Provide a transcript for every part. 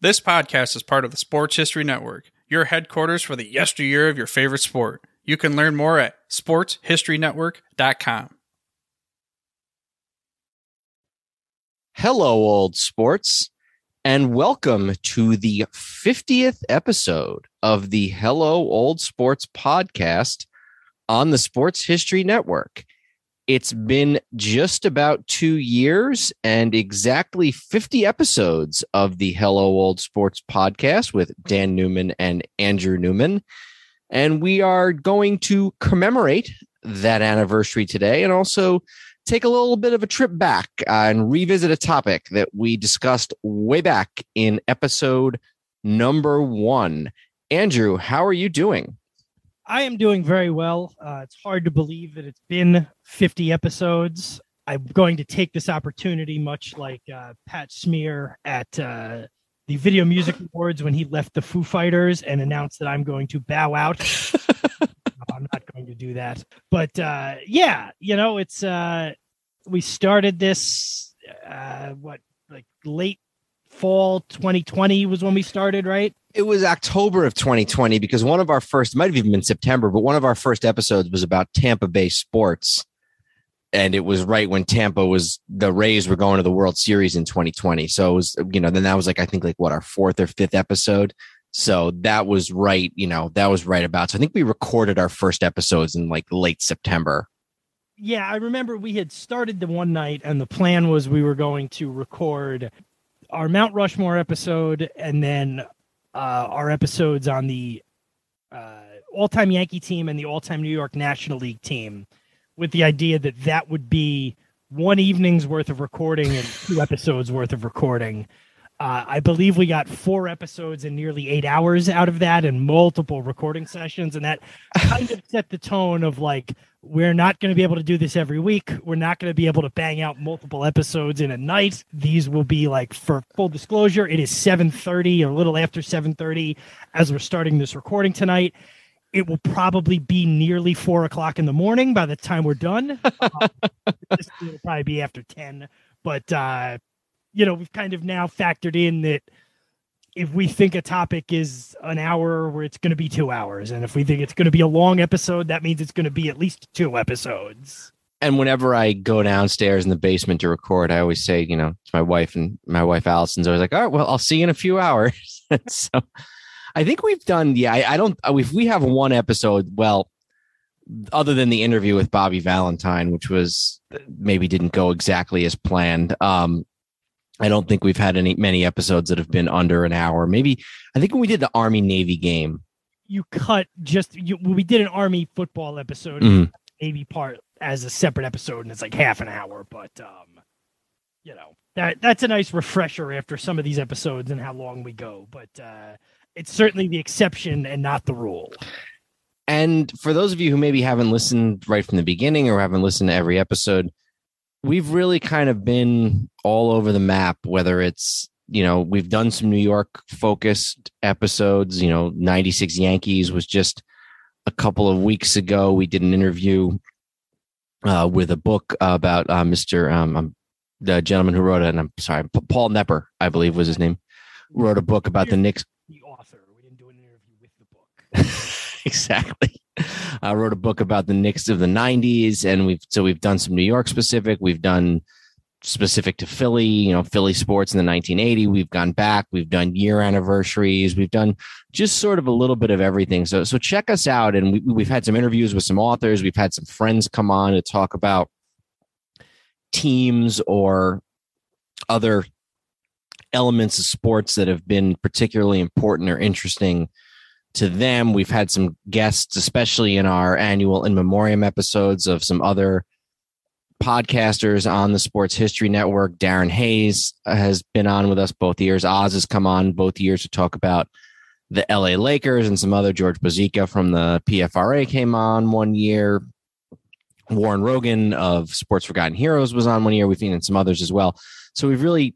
This podcast is part of the Sports History Network, your headquarters for the yesteryear of your favorite sport. You can learn more at sportshistorynetwork.com. Hello, old sports, and welcome to the 50th episode of the Hello, Old Sports podcast on the Sports History Network. It's been just about two years and exactly 50 episodes of the Hello Old Sports podcast with Dan Newman and Andrew Newman. And we are going to commemorate that anniversary today and also take a little bit of a trip back and revisit a topic that we discussed way back in episode number one. Andrew, how are you doing? I am doing very well. Uh, it's hard to believe that it's been 50 episodes. I'm going to take this opportunity, much like uh, Pat Smear at uh, the Video Music Awards when he left the Foo Fighters and announced that I'm going to bow out. no, I'm not going to do that. But uh, yeah, you know, it's uh, we started this uh, what like late fall 2020 was when we started, right? It was October of 2020 because one of our first might have even been September, but one of our first episodes was about Tampa Bay sports. And it was right when Tampa was the Rays were going to the World Series in 2020. So it was, you know, then that was like I think like what our fourth or fifth episode. So that was right, you know, that was right about. So I think we recorded our first episodes in like late September. Yeah, I remember we had started the one night and the plan was we were going to record our Mount Rushmore episode and then uh, our episodes on the uh, all-time Yankee team and the all-time New York National League team, with the idea that that would be one evening's worth of recording and two episodes worth of recording. Uh, I believe we got four episodes and nearly eight hours out of that and multiple recording sessions. And that kind of set the tone of like, we're not going to be able to do this every week. We're not going to be able to bang out multiple episodes in a night. These will be like, for full disclosure, it is 7.30 or a little after 7.30 as we're starting this recording tonight. It will probably be nearly four o'clock in the morning by the time we're done. Uh, this will probably be after 10. But, uh, you know, we've kind of now factored in that if we think a topic is an hour where it's going to be two hours and if we think it's going to be a long episode that means it's going to be at least two episodes. And whenever i go downstairs in the basement to record i always say you know to my wife and my wife allison's always like all right well i'll see you in a few hours. So i think we've done yeah i, I don't if we have one episode well other than the interview with bobby valentine which was maybe didn't go exactly as planned um I don't think we've had any many episodes that have been under an hour. Maybe I think when we did the Army Navy game, you cut just you, we did an Army football episode, mm. Navy part as a separate episode, and it's like half an hour. But um, you know that that's a nice refresher after some of these episodes and how long we go. But uh, it's certainly the exception and not the rule. And for those of you who maybe haven't listened right from the beginning or haven't listened to every episode, we've really kind of been all over the map, whether it's, you know, we've done some New York focused episodes, you know, 96 Yankees was just a couple of weeks ago. We did an interview uh, with a book about uh, Mr. Um, um, the gentleman who wrote it, and I'm sorry, Paul Nepper, I believe was his name, wrote a book about the Knicks. The author. We didn't do an interview with the book. exactly. I wrote a book about the Knicks of the '90s, and we've so we've done some New York specific. We've done specific to Philly, you know, Philly sports in the 1980. We've gone back. We've done year anniversaries. We've done just sort of a little bit of everything. So so check us out, and we, we've had some interviews with some authors. We've had some friends come on to talk about teams or other elements of sports that have been particularly important or interesting to them. We've had some guests, especially in our annual in memoriam episodes of some other podcasters on the Sports History Network. Darren Hayes has been on with us both years. Oz has come on both years to talk about the LA Lakers and some other. George Bozeka from the PFRA came on one year. Warren Rogan of Sports Forgotten Heroes was on one year. We've seen some others as well. So we've really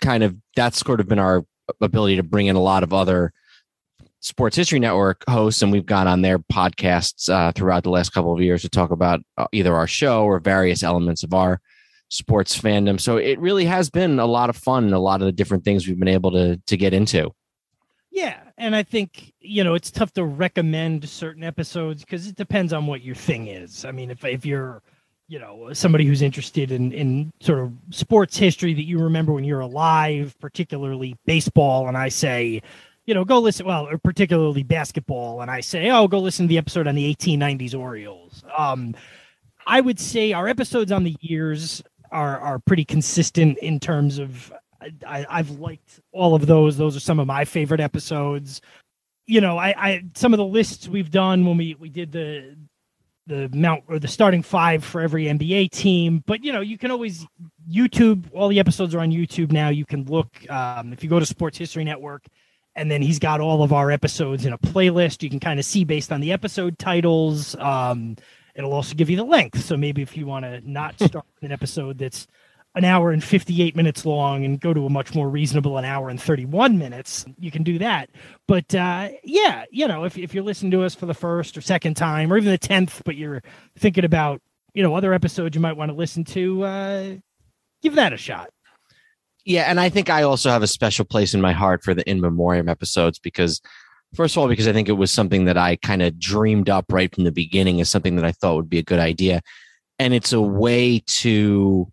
kind of that's sort of been our ability to bring in a lot of other Sports History Network hosts, and we've gone on their podcasts uh, throughout the last couple of years to talk about uh, either our show or various elements of our sports fandom. So it really has been a lot of fun, a lot of the different things we've been able to to get into. Yeah, and I think you know it's tough to recommend certain episodes because it depends on what your thing is. I mean, if if you're you know somebody who's interested in in sort of sports history that you remember when you're alive, particularly baseball, and I say you know, go listen. Well, particularly basketball, and I say, oh, go listen to the episode on the 1890s Orioles. Um, I would say our episodes on the years are are pretty consistent in terms of. I, I've liked all of those. Those are some of my favorite episodes. You know, I, I some of the lists we've done when we we did the the mount or the starting five for every NBA team. But you know, you can always YouTube. All the episodes are on YouTube now. You can look um, if you go to Sports History Network and then he's got all of our episodes in a playlist. You can kind of see based on the episode titles um, it'll also give you the length. So maybe if you want to not start an episode that's an hour and 58 minutes long and go to a much more reasonable an hour and 31 minutes you can do that. But uh, yeah you know if, if you're listening to us for the first or second time or even the 10th but you're thinking about you know other episodes you might want to listen to uh, give that a shot yeah, and I think I also have a special place in my heart for the in memoriam episodes because first of all because I think it was something that I kind of dreamed up right from the beginning as something that I thought would be a good idea. And it's a way to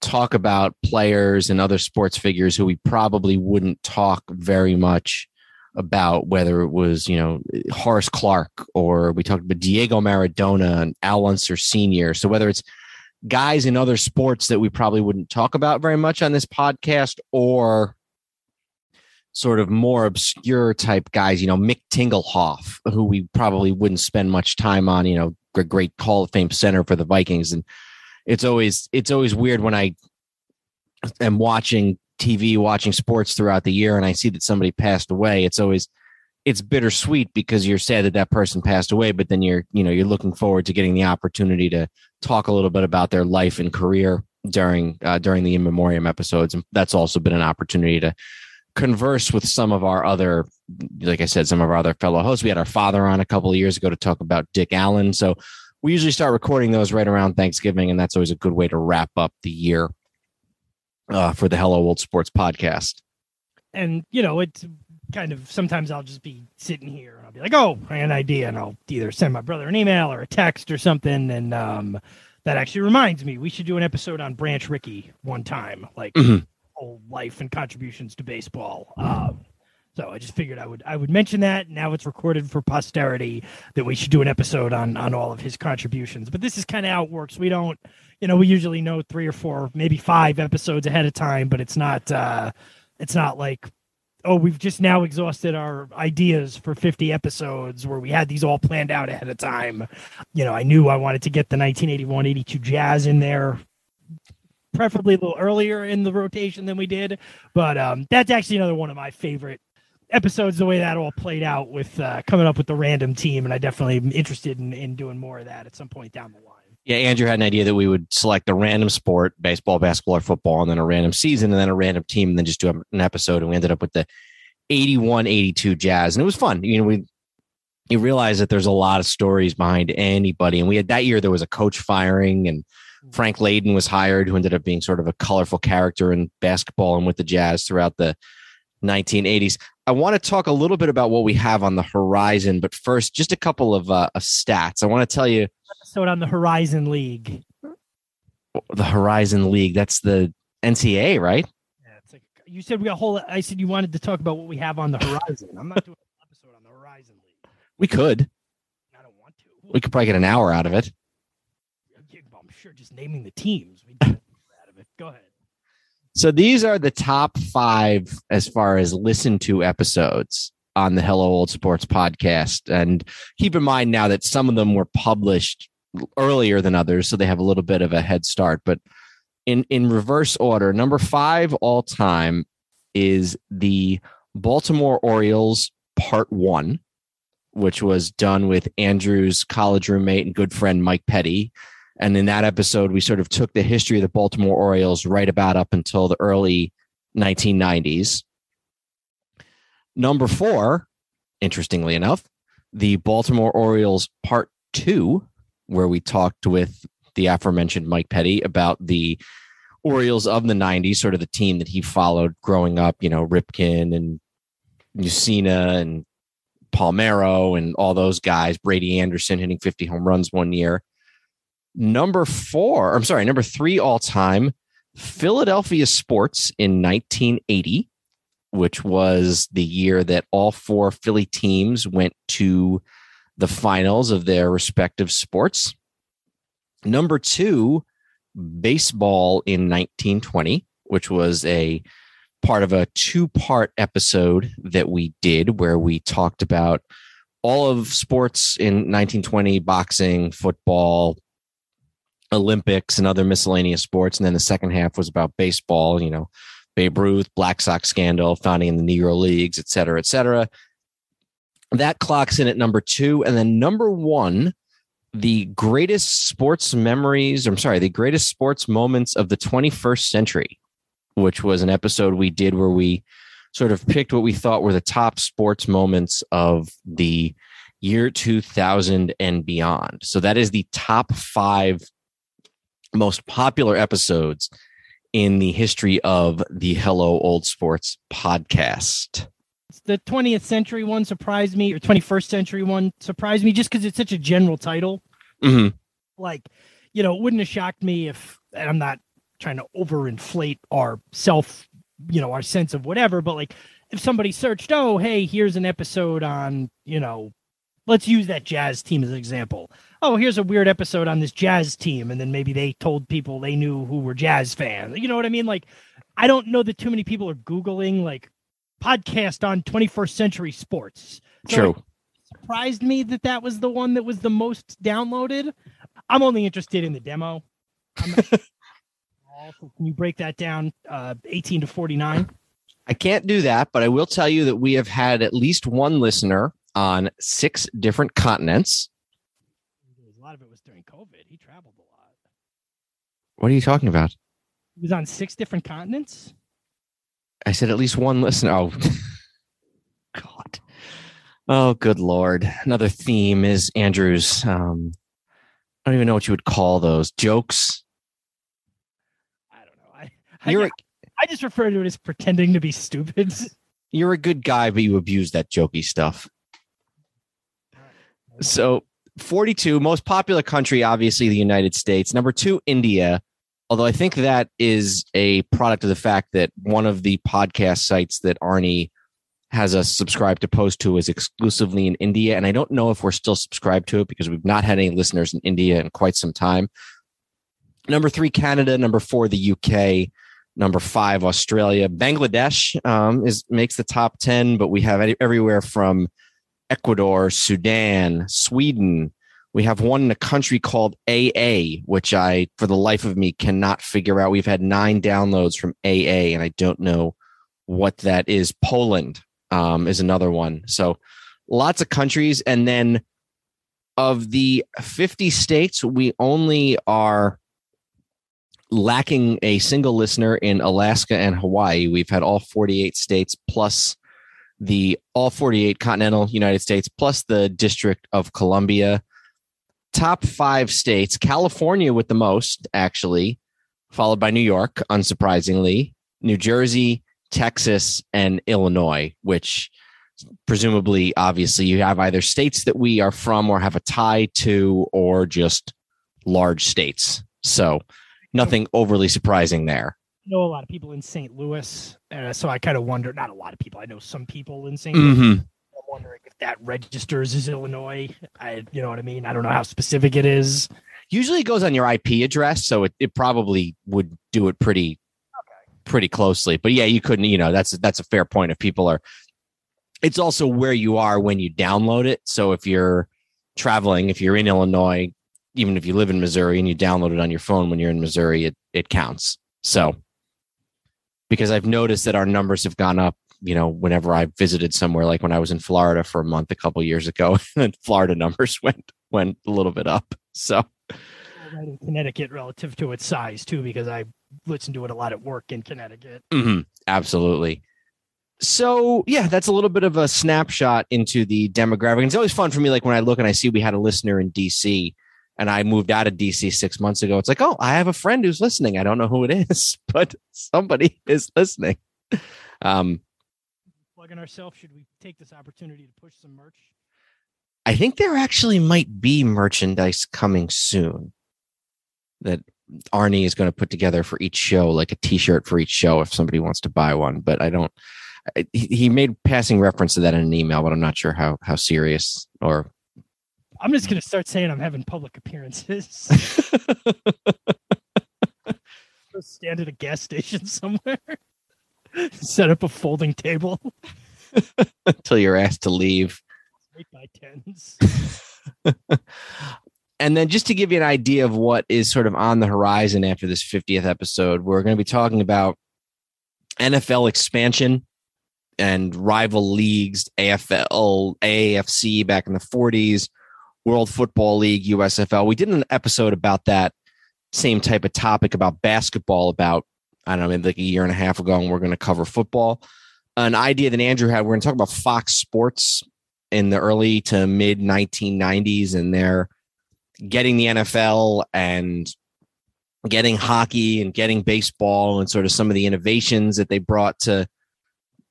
talk about players and other sports figures who we probably wouldn't talk very much about whether it was, you know, Horace Clarke or we talked about Diego Maradona and Al Unser Sr. So whether it's guys in other sports that we probably wouldn't talk about very much on this podcast or sort of more obscure type guys, you know, Mick Tingelhoff, who we probably wouldn't spend much time on, you know, a great Hall of Fame center for the Vikings. And it's always, it's always weird when I am watching TV, watching sports throughout the year and I see that somebody passed away. It's always, it's bittersweet because you're sad that that person passed away, but then you're, you know, you're looking forward to getting the opportunity to talk a little bit about their life and career during uh, during the in memoriam episodes, and that's also been an opportunity to converse with some of our other, like I said, some of our other fellow hosts. We had our father on a couple of years ago to talk about Dick Allen, so we usually start recording those right around Thanksgiving, and that's always a good way to wrap up the year uh, for the Hello Old Sports podcast. And you know, it's kind of sometimes I'll just be sitting here and I'll be like, oh, I had an idea, and I'll either send my brother an email or a text or something, and um, that actually reminds me we should do an episode on Branch Rickey one time, like mm-hmm. whole life and contributions to baseball. Um, so I just figured I would I would mention that. Now it's recorded for posterity that we should do an episode on on all of his contributions. But this is kind of how it works. We don't, you know, we usually know three or four, maybe five episodes ahead of time, but it's not uh it's not like oh, we've just now exhausted our ideas for 50 episodes where we had these all planned out ahead of time. You know, I knew I wanted to get the 1981 82 Jazz in there, preferably a little earlier in the rotation than we did. But um, that's actually another one of my favorite episodes, the way that all played out with uh, coming up with the random team. And I definitely am interested in, in doing more of that at some point down the line. Yeah, Andrew had an idea that we would select a random sport, baseball, basketball, or football, and then a random season, and then a random team, and then just do an episode. And we ended up with the 81 82 Jazz. And it was fun. You know, we you realize that there's a lot of stories behind anybody. And we had that year there was a coach firing and Frank Layden was hired, who ended up being sort of a colorful character in basketball and with the Jazz throughout the 1980s. I want to talk a little bit about what we have on the horizon, but first, just a couple of, uh, of stats. I want to tell you episode on the Horizon League. The Horizon League. That's the NCA, right? Yeah, it's like you said we got a whole. I said you wanted to talk about what we have on the horizon. I'm not doing an episode on the Horizon League. We could. I don't want to. We could probably get an hour out of it. I'm sure just naming the teams, we get out of it. Go ahead. So these are the top five as far as listened to episodes on the Hello Old Sports podcast. And keep in mind now that some of them were published earlier than others, so they have a little bit of a head start. But in in reverse order, number five all time is the Baltimore Orioles Part One, which was done with Andrew's college roommate and good friend Mike Petty. And in that episode, we sort of took the history of the Baltimore Orioles right about up until the early 1990s. Number four, interestingly enough, the Baltimore Orioles Part Two, where we talked with the aforementioned Mike Petty about the Orioles of the 90s, sort of the team that he followed growing up, you know, Ripken and Mussina and Palmeiro and all those guys, Brady Anderson hitting 50 home runs one year. Number four, I'm sorry, number three all time, Philadelphia Sports in 1980, which was the year that all four Philly teams went to the finals of their respective sports. Number two, baseball in 1920, which was a part of a two part episode that we did where we talked about all of sports in 1920 boxing, football, Olympics, and other miscellaneous sports. And then the second half was about baseball, you know, Babe Ruth, Black Sox scandal, founding in the Negro Leagues, et cetera, et cetera. That clocks in at number two. And then number one, the greatest sports memories, I'm sorry, the greatest sports moments of the 21st century which was an episode we did where we sort of picked what we thought were the top sports moments of the year 2000 and beyond. So that is the top five most popular episodes in the history of the Hello Old Sports podcast. The 20th century one surprised me, or 21st century one surprised me just because it's such a general title. Mm-hmm. Like, you know, it wouldn't have shocked me if, and I'm not trying to overinflate our self, you know, our sense of whatever. But like, if somebody searched, oh, hey, here's an episode on, you know, let's use that jazz team as an example. Oh, here's a weird episode on this jazz team. And then maybe they told people they knew who were jazz fans. You know what I mean? Like, I don't know that too many people are Googling like podcast on 21st century sports. So True. surprised me that that was the one that was the most downloaded. I'm only interested in the demo. Can you break that down? Uh, 18 to 49. I can't do that, but I will tell you that we have had at least one listener on six different continents. A lot of it was during COVID. He traveled a lot. What are you talking about? He was on six different continents. I said at least one listener. Oh, God. Oh, good Lord. Another theme is Andrew's. Um, I don't even know what you would call those jokes I don't know. I, I you're I, I just refer to it as pretending to be stupid. You're a good guy, but you abuse that jokey stuff. So 42, most popular country, obviously the United States. Number two, India. Although I think that is a product of the fact that one of the podcast sites that Arnie has us subscribed to post to is exclusively in India. And I don't know if we're still subscribed to it because we've not had any listeners in India in quite some time. Number three, Canada. Number four, the UK number five australia bangladesh um, is makes the top 10 but we have everywhere from ecuador sudan sweden we have one in a country called aa which i for the life of me cannot figure out we've had nine downloads from aa and i don't know what that is poland um, is another one so lots of countries and then of the 50 states we only are lacking a single listener in Alaska and Hawaii. We've had all 48 states plus the all 48 continental United States plus the District of Columbia. Top five states, California with the most, actually, followed by New York, unsurprisingly, New Jersey, Texas, and Illinois, which presumably, obviously, you have either states that we are from or have a tie to, or just large states. So nothing overly surprising there. I know a lot of people in St. Louis, uh, so I kind of wonder. Not a lot of people. I know some people in St. Mm-hmm. Louis. I'm wondering that registers as Illinois. I, you know what I mean. I don't know how specific it is. Usually, it goes on your IP address, so it, it probably would do it pretty, okay. pretty closely. But yeah, you couldn't. You know, that's that's a fair point. If people are, it's also where you are when you download it. So if you're traveling, if you're in Illinois, even if you live in Missouri and you download it on your phone when you're in Missouri, it it counts. So because I've noticed that our numbers have gone up, you know, whenever I visited somewhere, like when I was in Florida for a month a couple years ago, and Florida numbers went went a little bit up. So right in Connecticut relative to its size too, because I listen to it a lot at work in Connecticut. mhm, absolutely. So yeah, that's a little bit of a snapshot into the demographic. And it's always fun for me, like when I look and I see we had a listener in DC and I moved out of DC six months ago. It's like, oh, I have a friend who's listening. I don't know who it is, but somebody is listening. Um, Plugging ourselves, should we take this opportunity to push some merch? I think there actually might be merchandise coming soon that Arnie is going to put together for each show, like a T-shirt for each show, if somebody wants to buy one. But I don't. I- He made passing reference to that in an email, but I'm not sure how how serious or. I'm just gonna start saying I'm having public appearances. Stand at a gas station somewhere. Set up a folding table. until you're asked to leave. Eight by tens. And then just to give you an idea of what is sort of on the horizon after this 50th episode, we're going to be talking about NFL expansion and rival leagues, AFL, AAFC back in the 40s, World Football League, USFL. We did an episode about that same type of topic about basketball about, I don't know, maybe like a year and a half ago, and we're going to cover football. An idea that Andrew had, we're going to talk about Fox Sports in the early to mid 1990s and their getting the NFL and getting hockey and getting baseball and sort of some of the innovations that they brought to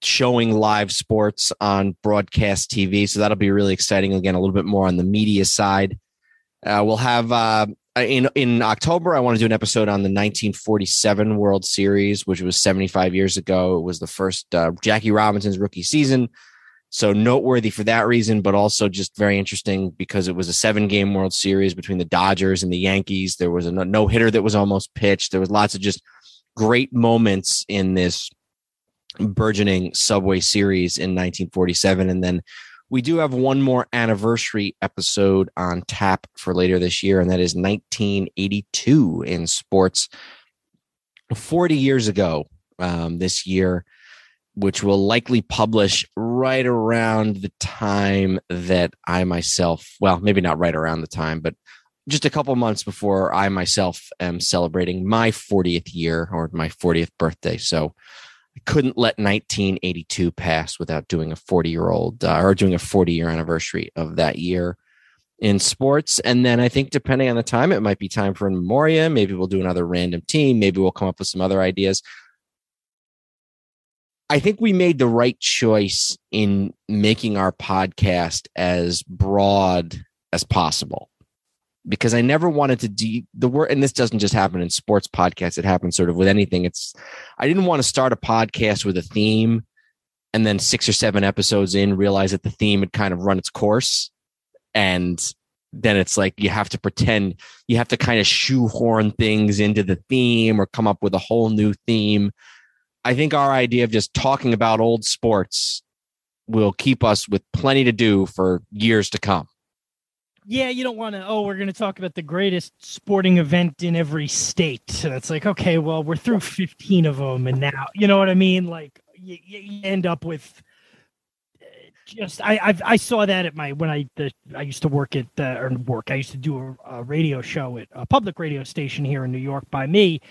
showing live sports on broadcast TV. So that'll be really exciting. Again, a little bit more on the media side. Uh, we'll have uh, in in October. I want to do an episode on the 1947 World Series, which was 75 years ago. It was the first uh, Jackie Robinson's rookie season. So noteworthy for that reason, but also just very interesting because it was a seven game World Series between the Dodgers and the Yankees. There was a no hitter that was almost pitched. There was lots of just great moments in this burgeoning Subway series in 1947. And then we do have one more anniversary episode on tap for later this year, and that is 1982 in sports. 40 years ago um, this year which will likely publish right around the time that I myself, well, maybe not right around the time, but just a couple months before I myself am celebrating my 40th year or my 40th birthday. So I couldn't let 1982 pass without doing a 40 year old uh, or doing a 40 year anniversary of that year in sports. And then I think depending on the time, it might be time for a memoria. Maybe we'll do another random team. Maybe we'll come up with some other ideas. I think we made the right choice in making our podcast as broad as possible because I never wanted to do the word, and this doesn't just happen in sports podcasts, it happens sort of with anything. It's, I didn't want to start a podcast with a theme and then six or seven episodes in realize that the theme had kind of run its course. And then it's like you have to pretend, you have to kind of shoehorn things into the theme or come up with a whole new theme. I think our idea of just talking about old sports will keep us with plenty to do for years to come. Yeah, you don't want to. Oh, we're going to talk about the greatest sporting event in every state. And it's like, okay, well, we're through 15 of them. And now, you know what I mean? Like, you, you end up with uh, just, I, I, I saw that at my, when I, the, I used to work at, uh, or work, I used to do a, a radio show at a public radio station here in New York by me.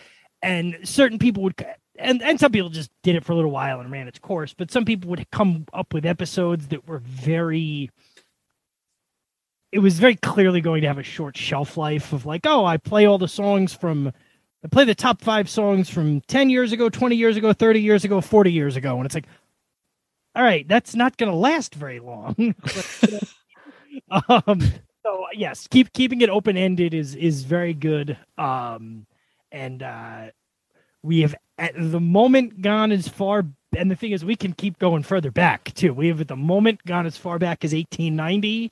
And certain people would, and, and some people just did it for a little while and ran its course, but some people would come up with episodes that were very, it was very clearly going to have a short shelf life of like, oh, I play all the songs from I play the top five songs from 10 years ago, 20 years ago, 30 years ago, 40 years ago. And it's like, all right, that's not gonna last very long. um so yes, keep keeping it open ended is is very good. Um and uh we have at the moment gone as far and the thing is we can keep going further back too. We have at the moment gone as far back as 1890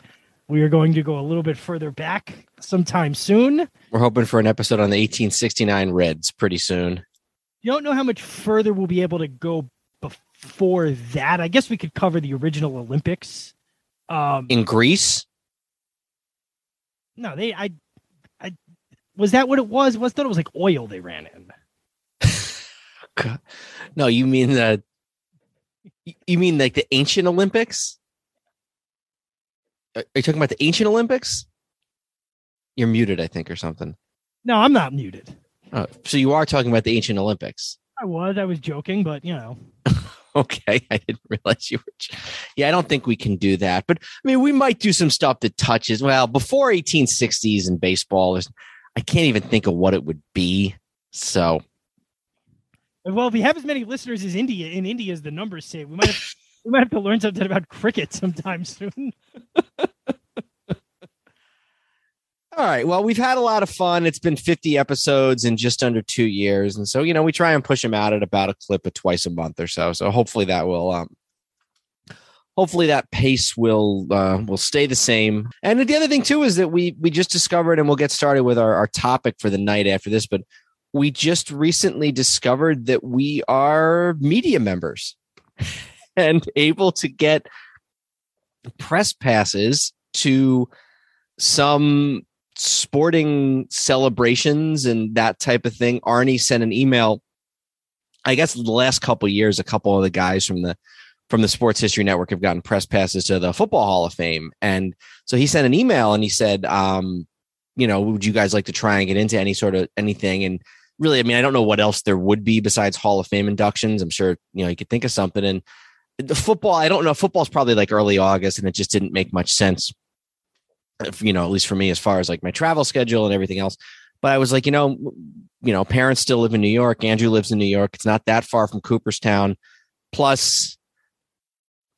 we are going to go a little bit further back sometime soon. We're hoping for an episode on the 1869 Reds pretty soon. You don't know how much further we'll be able to go before that. I guess we could cover the original Olympics. Um, In Greece, no, they I I Was that what it was? Was thought it was like oil they ran in. no, you mean the you mean like the ancient Olympics? Are you talking about the ancient Olympics? You're muted, I think, or something. No, I'm not muted. Oh, so you are talking about the ancient Olympics. I was. I was joking, but you know. okay, I didn't realize you were. Yeah, I don't think we can do that. But I mean, we might do some stuff that touches. Well, before 1860s in baseball, I can't even think of what it would be. So well, if we have as many listeners as India in India as the numbers say, we might have, we might have to learn something about cricket sometime soon. All right. Well, we've had a lot of fun. It's been 50 episodes in just under two years, and so you know we try and push them out at about a clip of twice a month or so. So hopefully that will, um, hopefully that pace will uh, will stay the same. And the other thing too is that we we just discovered, and we'll get started with our, our topic for the night after this, but we just recently discovered that we are media members and able to get press passes to some sporting celebrations and that type of thing. Arnie sent an email. I guess the last couple years, a couple of the guys from the from the Sports History Network have gotten press passes to the Football Hall of Fame, and so he sent an email and he said, um, you know, would you guys like to try and get into any sort of anything? And really, I mean, I don't know what else there would be besides Hall of Fame inductions. I'm sure, you know, you could think of something. And the football, I don't know. Football's probably like early August and it just didn't make much sense, you know, at least for me, as far as like my travel schedule and everything else. But I was like, you know, you know, parents still live in New York. Andrew lives in New York. It's not that far from Cooperstown. Plus,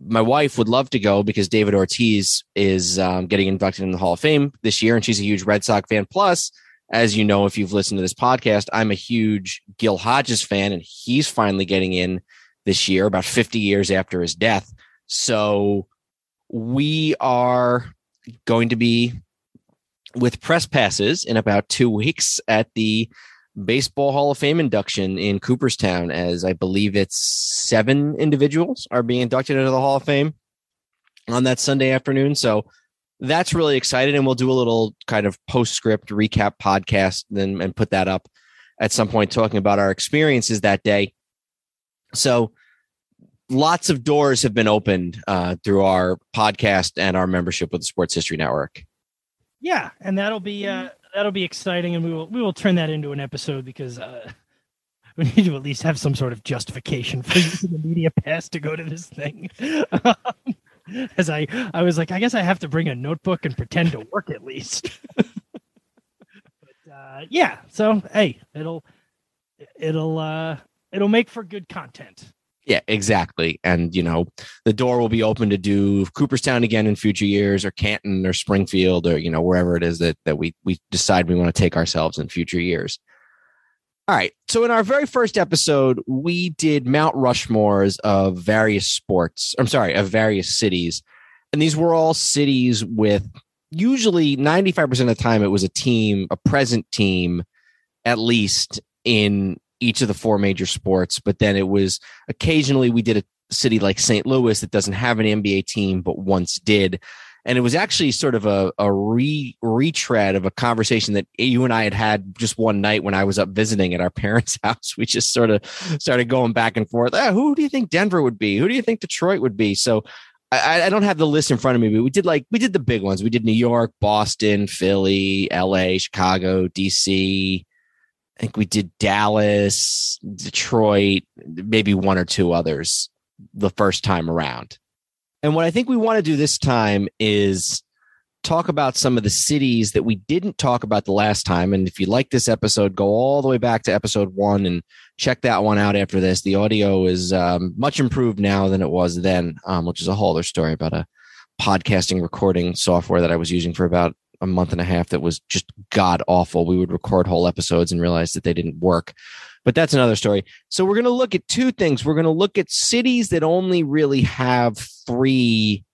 my wife would love to go because David Ortiz is um, getting inducted in the Hall of Fame this year, and she's a huge Red Sox fan. Plus, as you know, if you've listened to this podcast, I'm a huge Gil Hodges fan, and he's finally getting in this year, about 50 years after his death. So we are going to be with press passes in about two weeks at the Baseball Hall of Fame induction in Cooperstown, as I believe it's seven individuals are being inducted into the Hall of Fame on that Sunday afternoon. So that's really excited and we'll do a little kind of postscript recap podcast then and put that up at some point talking about our experiences that day so lots of doors have been opened uh, through our podcast and our membership with the sports history network yeah and that'll be uh, that'll be exciting and we will we will turn that into an episode because uh, we need to at least have some sort of justification for using the media pass to go to this thing as I I was like, I guess I have to bring a notebook and pretend to work at least. but uh, yeah, so hey, it'll it'll uh it'll make for good content. Yeah, exactly. And you know, the door will be open to do Cooperstown again in future years, or Canton, or Springfield, or you know, wherever it is that that we we decide we want to take ourselves in future years. All right. So in our very first episode, we did Mount Rushmores of various sports. I'm sorry, of various cities. And these were all cities with usually 95% of the time it was a team, a present team, at least in each of the four major sports. But then it was occasionally we did a city like St. Louis that doesn't have an NBA team, but once did and it was actually sort of a, a re retread of a conversation that you and I had had just one night when I was up visiting at our parents' house. We just sort of started going back and forth. Ah, who do you think Denver would be? Who do you think Detroit would be? So I, I, don't have the list in front of me, but we did like we did the big ones. We did New York, Boston, Philly, L.A., Chicago, D.C. I think we did Dallas, Detroit, maybe one or two others the first time around. And what I think we want to do this time is talk about some of the cities that we didn't talk about the last time. And if you like this episode, go all the way back to episode one and check that one out after this. The audio is um, much improved now than it was then, um, which is a whole other story about a podcasting recording software that I was using for about a month and a half that was just god awful. We would record whole episodes and realize that they didn't work but that's another story. So we're going to look at two things. We're going to look at cities that only really have three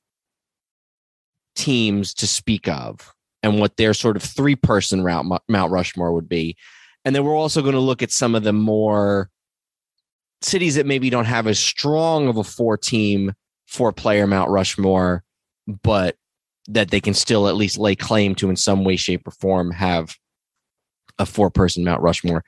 teams to speak of and what their sort of three person route Mount Rushmore would be. And then we're also going to look at some of the more cities that maybe don't have as strong of a four team, four player Mount Rushmore, but that they can still at least lay claim to in some way, shape, or form have a four person Mount Rushmore.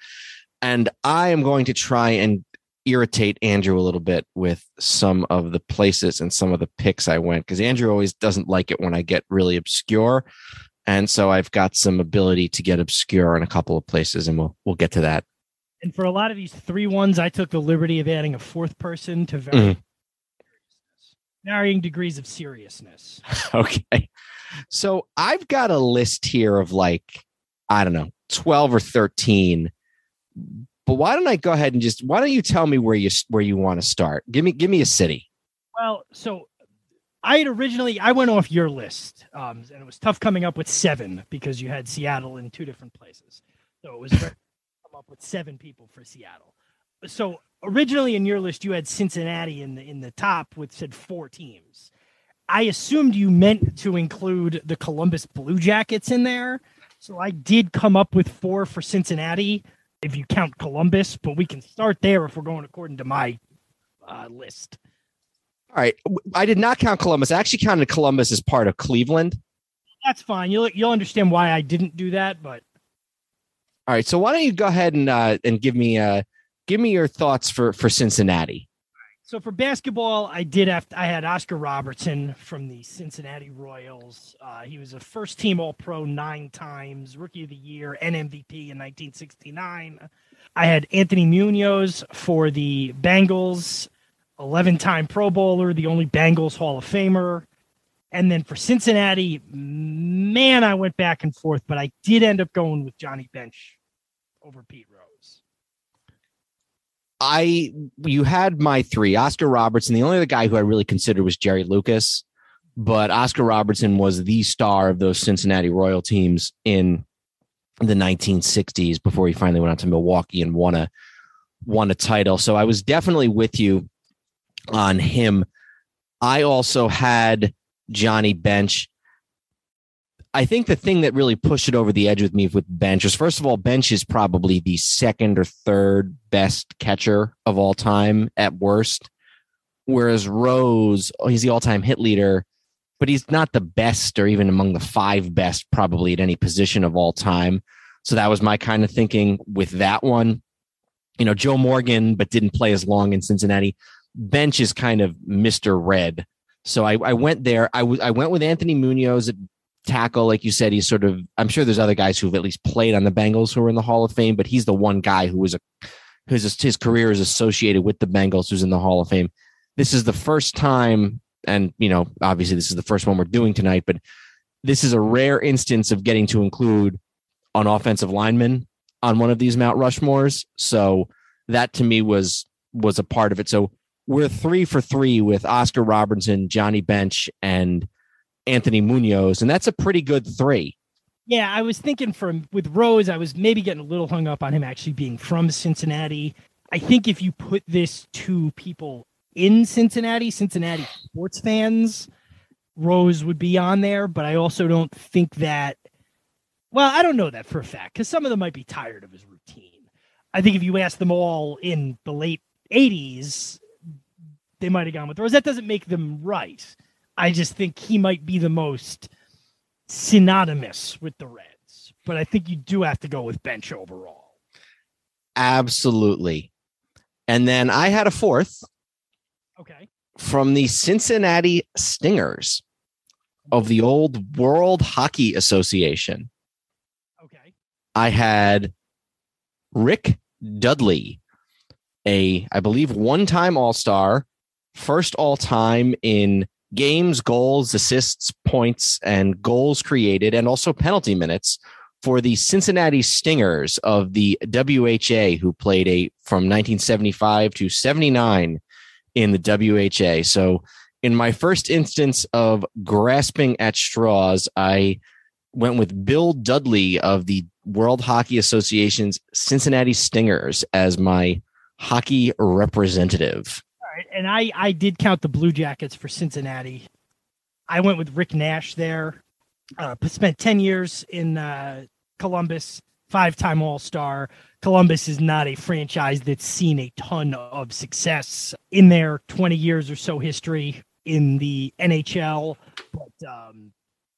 And I am going to try and irritate Andrew a little bit with some of the places and some of the picks I went because Andrew always doesn't like it when I get really obscure. And so I've got some ability to get obscure in a couple of places and we'll we'll get to that. And for a lot of these three ones, I took the liberty of adding a fourth person to vary Mhm. Varying degrees of seriousness. Okay. So I've got a list here of like, I don't know, 12 or 13. But why don't I go ahead and just why don't you tell me where you where you want to start? Give me give me a city. Well, so I had originally I went off your list, um, and it was tough coming up with seven because you had Seattle in two different places. So it was very come up with seven people for Seattle. So originally in your list you had Cincinnati in the in the top with said four teams. I assumed you meant to include the Columbus Blue Jackets in there. So I did come up with four for Cincinnati if you count Columbus, but we can start there if we're going according to my uh, list. All right. I did not count Columbus. I actually counted Columbus as part of Cleveland. That's fine. You'll you'll understand why I didn't do that, but All right. So why don't you go ahead and uh, and give me uh give me your thoughts for for Cincinnati. so for basketball, I did have I had Oscar Robertson from the Cincinnati Royals. Uh, he was a first team All Pro nine times, Rookie of the Year, and MVP in 1969. I had Anthony Munoz for the Bengals, 11 time Pro Bowler, the only Bengals Hall of Famer. And then for Cincinnati, man, I went back and forth, but I did end up going with Johnny Bench over Pete Rose. I you had my three. Oscar Robertson. The only other guy who I really considered was Jerry Lucas, but Oscar Robertson was the star of those Cincinnati Royal teams in the 1960s before he finally went out to Milwaukee and won a won a title. So I was definitely with you on him. I also had Johnny Bench. I think the thing that really pushed it over the edge with me with Bench was first of all, Bench is probably the second or third best catcher of all time at worst. Whereas Rose, oh, he's the all time hit leader, but he's not the best or even among the five best probably at any position of all time. So that was my kind of thinking with that one. You know, Joe Morgan, but didn't play as long in Cincinnati. Bench is kind of Mr. Red. So I, I went there. I, w- I went with Anthony Munoz at tackle. Like you said, he's sort of, I'm sure there's other guys who've at least played on the Bengals who are in the Hall of Fame, but he's the one guy who was a, whose his career is associated with the Bengals who's in the Hall of Fame. This is the first time, and, you know, obviously this is the first one we're doing tonight, but this is a rare instance of getting to include an offensive lineman on one of these Mount Rushmores. So that to me was, was a part of it. So we're three for three with Oscar Robertson, Johnny Bench, and Anthony Munoz, and that's a pretty good three. Yeah, I was thinking from with Rose, I was maybe getting a little hung up on him actually being from Cincinnati. I think if you put this to people in Cincinnati, Cincinnati sports fans, Rose would be on there, but I also don't think that well, I don't know that for a fact because some of them might be tired of his routine. I think if you ask them all in the late 80s, they might have gone with Rose. That doesn't make them right. I just think he might be the most synonymous with the Reds, but I think you do have to go with bench overall. Absolutely. And then I had a fourth Okay. from the Cincinnati Stingers of the old World Hockey Association. Okay. I had Rick Dudley, a, I believe, one time All Star, first all time in games, goals, assists, points, and goals created, and also penalty minutes for the Cincinnati Stingers of the WHA, who played a from 1975 to 79 in the WHA. So, in my first instance of grasping at straws, I went with Bill Dudley of the World Hockey Association's Cincinnati Stingers as my hockey representative. And I, I did count the Blue Jackets for Cincinnati. I went with Rick Nash there. Uh, spent 10 years in uh, Columbus, five time All Star. Columbus is not a franchise that's seen a ton of success in their 20 years or so history in the NHL. But um,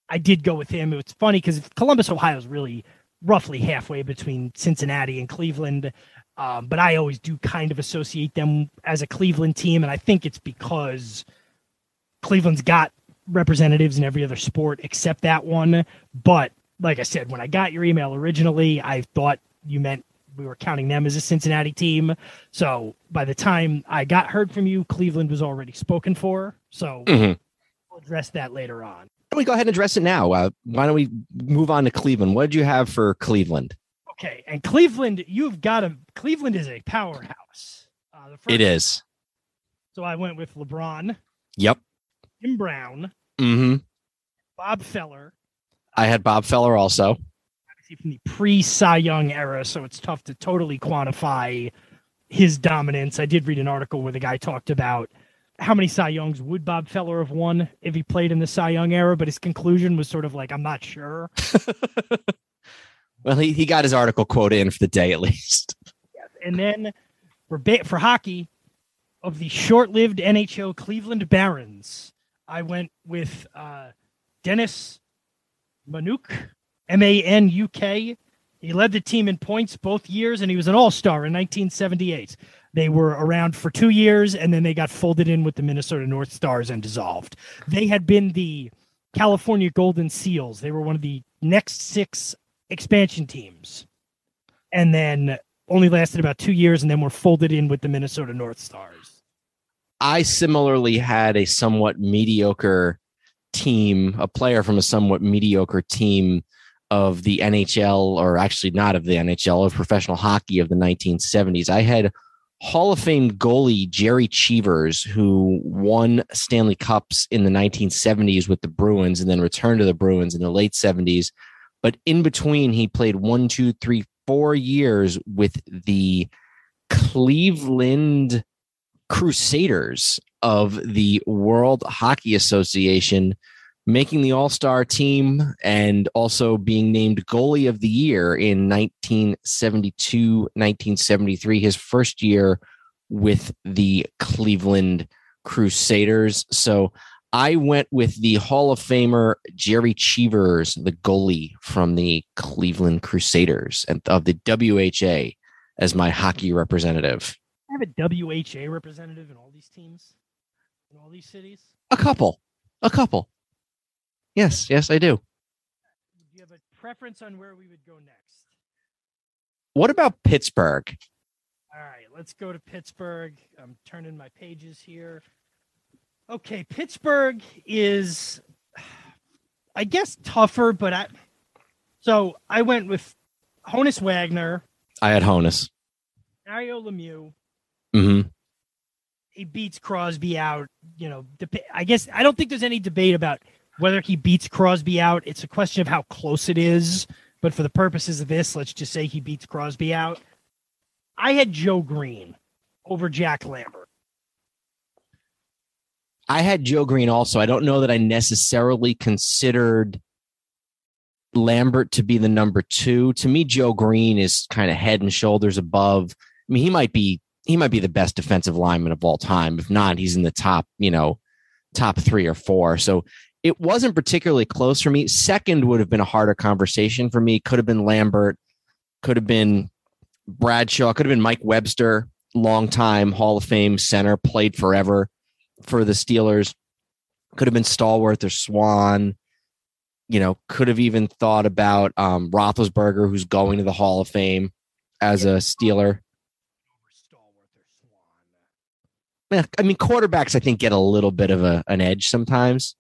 I did go with him. It was funny because Columbus, Ohio is really roughly halfway between Cincinnati and Cleveland. Um, but I always do kind of associate them as a Cleveland team, and I think it's because Cleveland's got representatives in every other sport except that one. But like I said, when I got your email originally, I thought you meant we were counting them as a Cincinnati team. So by the time I got heard from you, Cleveland was already spoken for. So Mhm. we'll address that later on. Why don't we go ahead and address it now? Uh, why don't we move on to Cleveland? What did you have for Cleveland? Okay, and Cleveland, you've got a Cleveland is a powerhouse. Uh, the first, It is. So I went with LeBron, Yep. Jim Brown, Mm hmm Bob Feller, I had Bob Feller also. obviously from the pre Cy Young era, so it's tough to totally quantify his dominance. I did read an article where the guy talked about how many Cy Youngs would Bob Feller have won if he played in the Cy Young era, but his conclusion was sort of like, I'm not sure. Well, he, he got his article quote in for the day at least. Yes. And then for ba- for hockey, of the short-lived NHL Cleveland Barons, I went with uh, Dennis Maruk, M A R U K. He led the team in points both years, and he was an All-Star in 1978. They were around for two years, and then they got folded in with the Minnesota North Stars and dissolved. They had been the California Golden Seals. They were one of the next six expansion teams, and then only lasted about two years, and then were folded in with the Minnesota North Stars. I similarly had a somewhat mediocre team, a player from a somewhat mediocre team of the NHL, or actually not of the NHL, of professional hockey of the 1970s. I had Hall of Fame goalie Jerry Cheevers, who won Stanley Cups in the 1970s with the Bruins and then returned to the Bruins in the late 70s. But in between, he played one, two, three, four years with the Cleveland Crusaders of the World Hockey Association, making the All Star team and also being named goalie of the year in 1972, 1973, his first year with the Cleveland Crusaders. So I went with the Hall of Famer Jerry Cheevers, the goalie from the Cleveland Crusaders and of the WHA as my hockey representative. I have a WHA representative in all these teams, in all these cities. A couple. A couple. Yes, yes, I do. Do you have a preference on where we would go next? What about Pittsburgh? All right, let's go to Pittsburgh. I'm turning my pages here. Okay, Pittsburgh is, I guess, tougher, but I. So I went with Honus Wagner, I had Honus. Mario Lemieux. Mm-hmm. He beats Crosby out. You know, I guess I don't think there's any debate about whether he beats Crosby out. It's a question of how close it is. But for the purposes of this, let's just say he beats Crosby out. I had Joe Greene over Jack Lambert. I had Joe Greene also. I don't know that I necessarily considered Lambert to be the number two. To me, Joe Greene is kind of head and shoulders above. I mean, he might be he might be the best defensive lineman of all time. If not, he's in the top, you know, top three or four. So it wasn't particularly close for me. Second would have been a harder conversation for me. Could have been Lambert, could have been Bradshaw, could have been Mike Webster, longtime Hall of Fame center, played forever for the Steelers. Could have been Stallworth or Swann. You know, could have even thought about um, Roethlisberger, who's going to the Hall of Fame as a Steeler. I mean, quarterbacks, I think, get a little bit of a, an edge sometimes.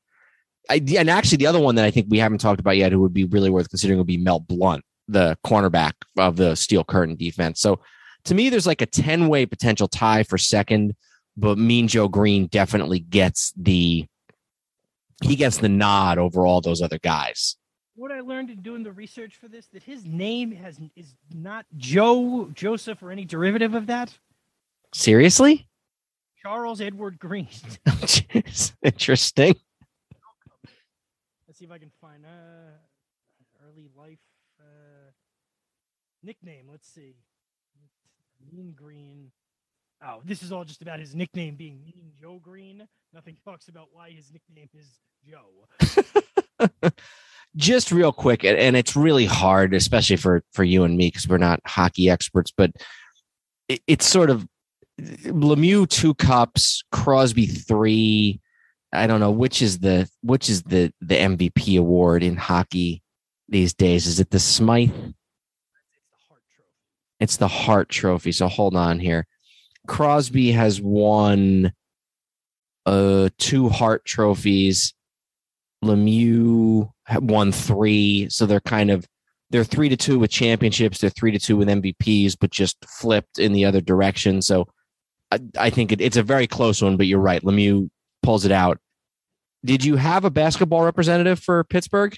I, and actually, the other one that I think we haven't talked about yet, who would be really worth considering, would be Mel Blount, the cornerback of the Steel Curtain defense. So to me, there's like a 10 way potential tie for second, but Mean Joe Greene definitely gets the he gets the nod over all those other guys. What I learned in doing the research for this that his name has is not Joe Joseph or any derivative of that. Seriously? Charles Edward Greene. Interesting. Let's see if I can find uh early life uh nickname. Let's see. Mean Green. Oh, this is all just about his nickname being Mean Joe Greene. Nothing talks about why his nickname is Joe. just real quick, and it's really hard, especially for for you and me, because we're not hockey experts. But it, it's sort of Lemieux two cups, Crosby three. I don't know which is the which is the the MVP award in hockey these days. Is it the Smythe? It's the Hart Trophy. So hold on here. Crosby has won uh two Hart trophies. Lemieux won three, so they're kind of they're three to two with championships. They're three to two with MVPs, but just flipped in the other direction. So I, I think it, it's a very close one. But you're right, Lemieux pulls it out. Did you have a basketball representative for Pittsburgh?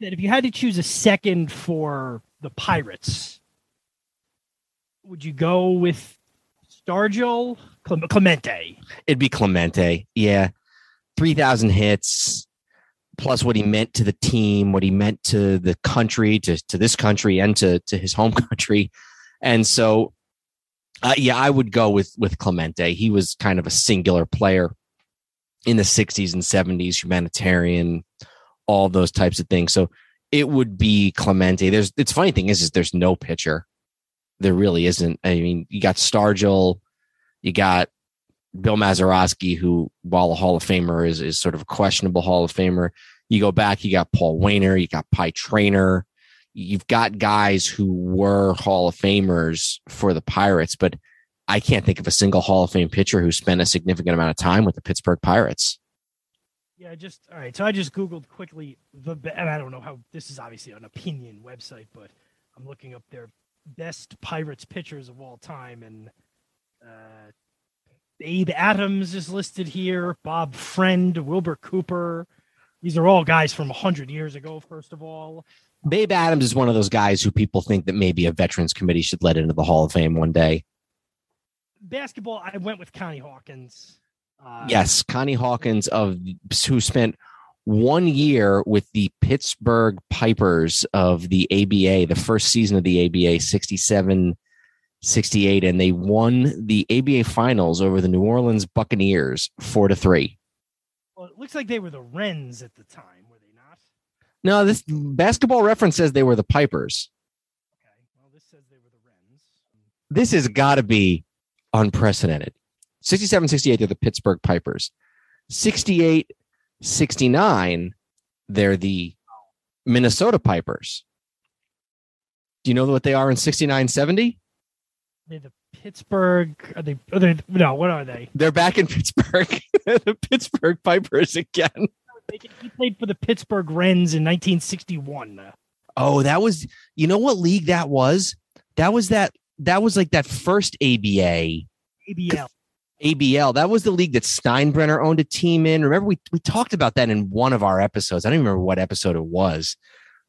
That if you had to choose a second for the Pirates, would you go with Stargell, Clemente? It'd be Clemente. Yeah, three thousand hits plus what he meant to the team, what he meant to the country, to to this country, and to to his home country. And so, uh, yeah, I would go with with Clemente. He was kind of a singular player in the 60s and 70s, humanitarian, all those types of things. So it would be Clemente. There's it's funny thing is is there's no pitcher. There really isn't. I mean, you got Stargell, you got Bill Mazeroski, who while a Hall of Famer is is sort of a questionable Hall of Famer. You go back, you got Paul Waner, you got Pie Traynor, you've got guys who were Hall of Famers for the Pirates, but I can't think of a single Hall of Fame pitcher who spent a significant amount of time with the Pittsburgh Pirates. Yeah, just all right. So I just googled quickly the and I don't know how this is obviously an opinion website, but I'm looking up their best Pirates pitchers of all time, and uh, Babe Adams is listed here. Bob Friend, Wilbur Cooper. These are all guys from hundred years ago. First of all, Babe Adams is one of those guys who people think that maybe a Veterans Committee should let into the Hall of Fame one day basketball, I went with Connie Hawkins. Uh, yes, Connie Hawkins of who spent one year with the Pittsburgh Pipers of the ABA, the first season of the ABA, 67 68, and they won the ABA finals over the New Orleans Buccaneers four to three. Well, it looks like they were the Rens at the time, were they not? No, this basketball reference says they were the Pipers. Okay, well, this says they were the Rens. This has got to be unprecedented. 67 68, they're the Pittsburgh Pipers. 68 69, they're the Minnesota Pipers. Do you know what they are in 69 70? They're the Pittsburgh. Are they, are they? No, what are they? They're back in Pittsburgh. the Pittsburgh Pipers again. He played for the Pittsburgh Rens in 1961. Oh, that was, you know what league that was? That was that that was like that first ABA. ABL. ABL. That was the league that Steinbrenner owned a team in. Remember, we, we talked about that in one of our episodes. I don't even remember what episode it was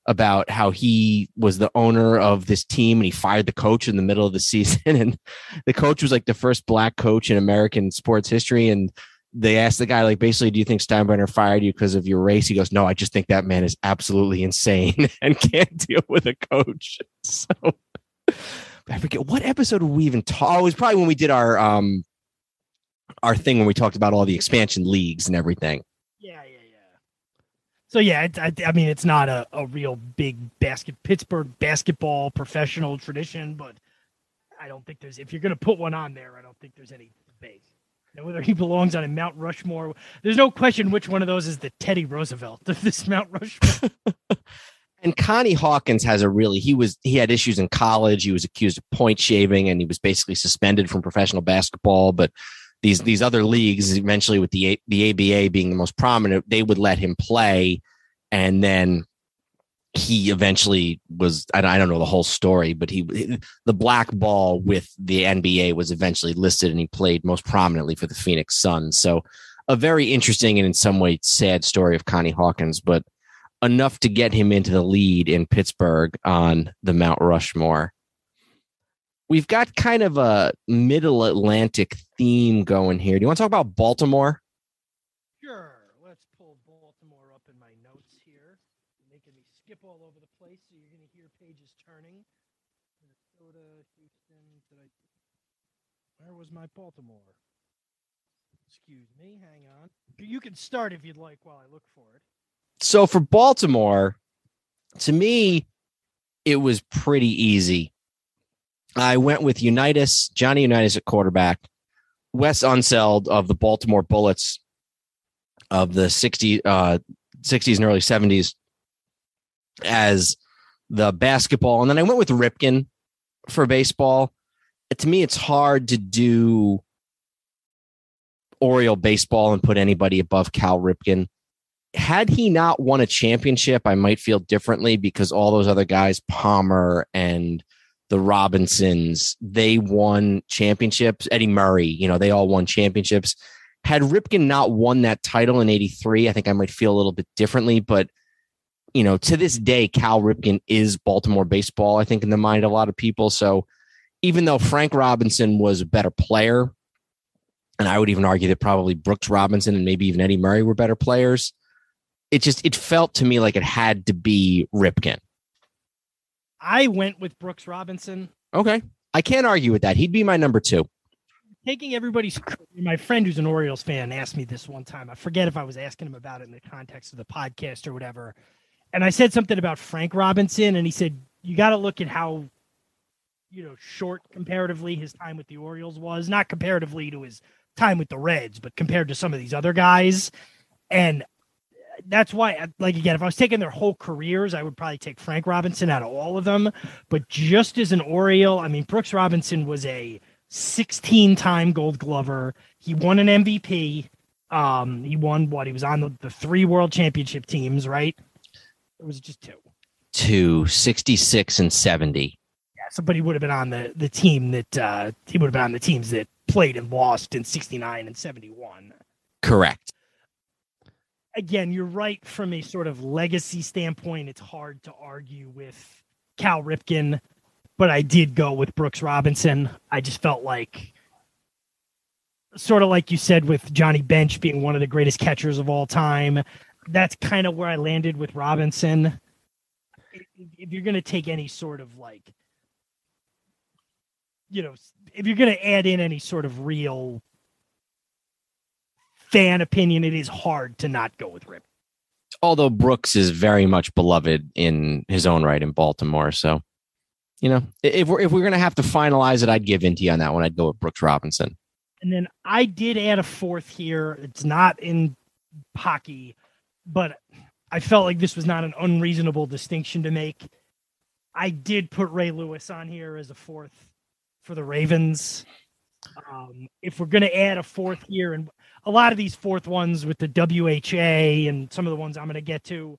about how he was the owner of this team and he fired the coach in the middle of the season. And the coach was like the first black coach in American sports history. And they asked the guy, like, basically, do you think Steinbrenner fired you because of your race? He goes, no, I just think that man is absolutely insane and can't deal with a coach. So I forget what episode we even talked. Oh, it was probably when we did our um our thing when we talked about all the expansion leagues and everything. Yeah, yeah, yeah. So yeah, it, I, I mean, it's not a, a real big basket Pittsburgh basketball professional tradition, but I don't think there's if you're going to put one on there, I don't think there's any debate. And whether he belongs on a Mount Rushmore, there's no question which one of those is the Teddy Roosevelt of this Mount Rushmore. And Connie Hawkins has a really he was he had issues in college. He was accused of point shaving and he was basically suspended from professional basketball. But these these other leagues, eventually with the the ABA being the most prominent, they would let him play. And then he eventually was I don't know the whole story, but he the black ball with the NBA was eventually listed and he played most prominently for the Phoenix Suns. So a very interesting and in some way sad story of Connie Hawkins, but enough to get him into the lead in Pittsburgh on the Mount Rushmore. We've got kind of a middle Atlantic theme going here. Do you want to talk about Baltimore? Sure. Let's pull Baltimore up in my notes here. You're making me skip all over the place, so you're going to hear pages turning. Minnesota, Houston. Did I? Where was my Baltimore? Excuse me. Hang on. You can start if you'd like while I look for it. So for Baltimore, to me, it was pretty easy. I went with Unitas, Johnny Unitas at quarterback, Wes Unseld of the Baltimore Bullets of the 60, uh, 60s and early 70s as the basketball. And then I went with Ripken for baseball. To me, it's hard to do Oriole baseball and put anybody above Cal Ripken. Had he not won a championship, I might feel differently because all those other guys, Palmer and the Robinsons, they won championships. Eddie Murray, you know, they all won championships. Had Ripken not won that title in 83, I think I might feel a little bit differently. But, you know, to this day, Cal Ripken is Baltimore baseball, I think, in the mind of a lot of people. So even though Frank Robinson was a better player, and I would even argue that probably Brooks Robinson and maybe even Eddie Murray were better players. It just it felt to me like it had to be Ripken. I went with Brooks Robinson. Okay. I can't argue with that. He'd be my number two. Taking everybody's my friend who's an Orioles fan asked me this one time. I forget if I was asking him about it in the context of the podcast or whatever. And I said something about Frank Robinson, and he said, You gotta look at how you know, short comparatively his time with the Orioles was, not comparatively to his time with the Reds, but compared to some of these other guys. And that's why, like, again, if I was taking their whole careers, I would probably take Frank Robinson out of all of them. But just as an Oriole, I mean, Brooks Robinson was a 16 time gold glover. He won an MVP. Um, he won what? He was on the, the three world championship teams, right? It was just two. Two, 66 and 70. Yeah, so but he would have been on the the team that uh he would have been on the teams that played and lost in 69 and 71. Correct. Again, you're right from a sort of legacy standpoint. It's hard to argue with Cal Ripken, but I did go with Brooks Robinson. I just felt like, sort of like you said, with Johnny Bench being one of the greatest catchers of all time. That's kind of where I landed with Robinson. If you're going to take any sort of like you know, if you're going to add in any sort of real fan opinion, it is hard to not go with Rip. Although Brooks is very much beloved in his own right in Baltimore, so you know, if we're if we're going to have to finalize it, I'd give Inty on that one. I'd go with Brooks Robinson. And then I did add a fourth here. It's not in hockey, but I felt like this was not an unreasonable distinction to make. I did put Ray Lewis on here as a fourth for the Ravens. Um, if we're going to add a fourth year, and a lot of these fourth ones with the WHA and some of the ones I'm going to get to,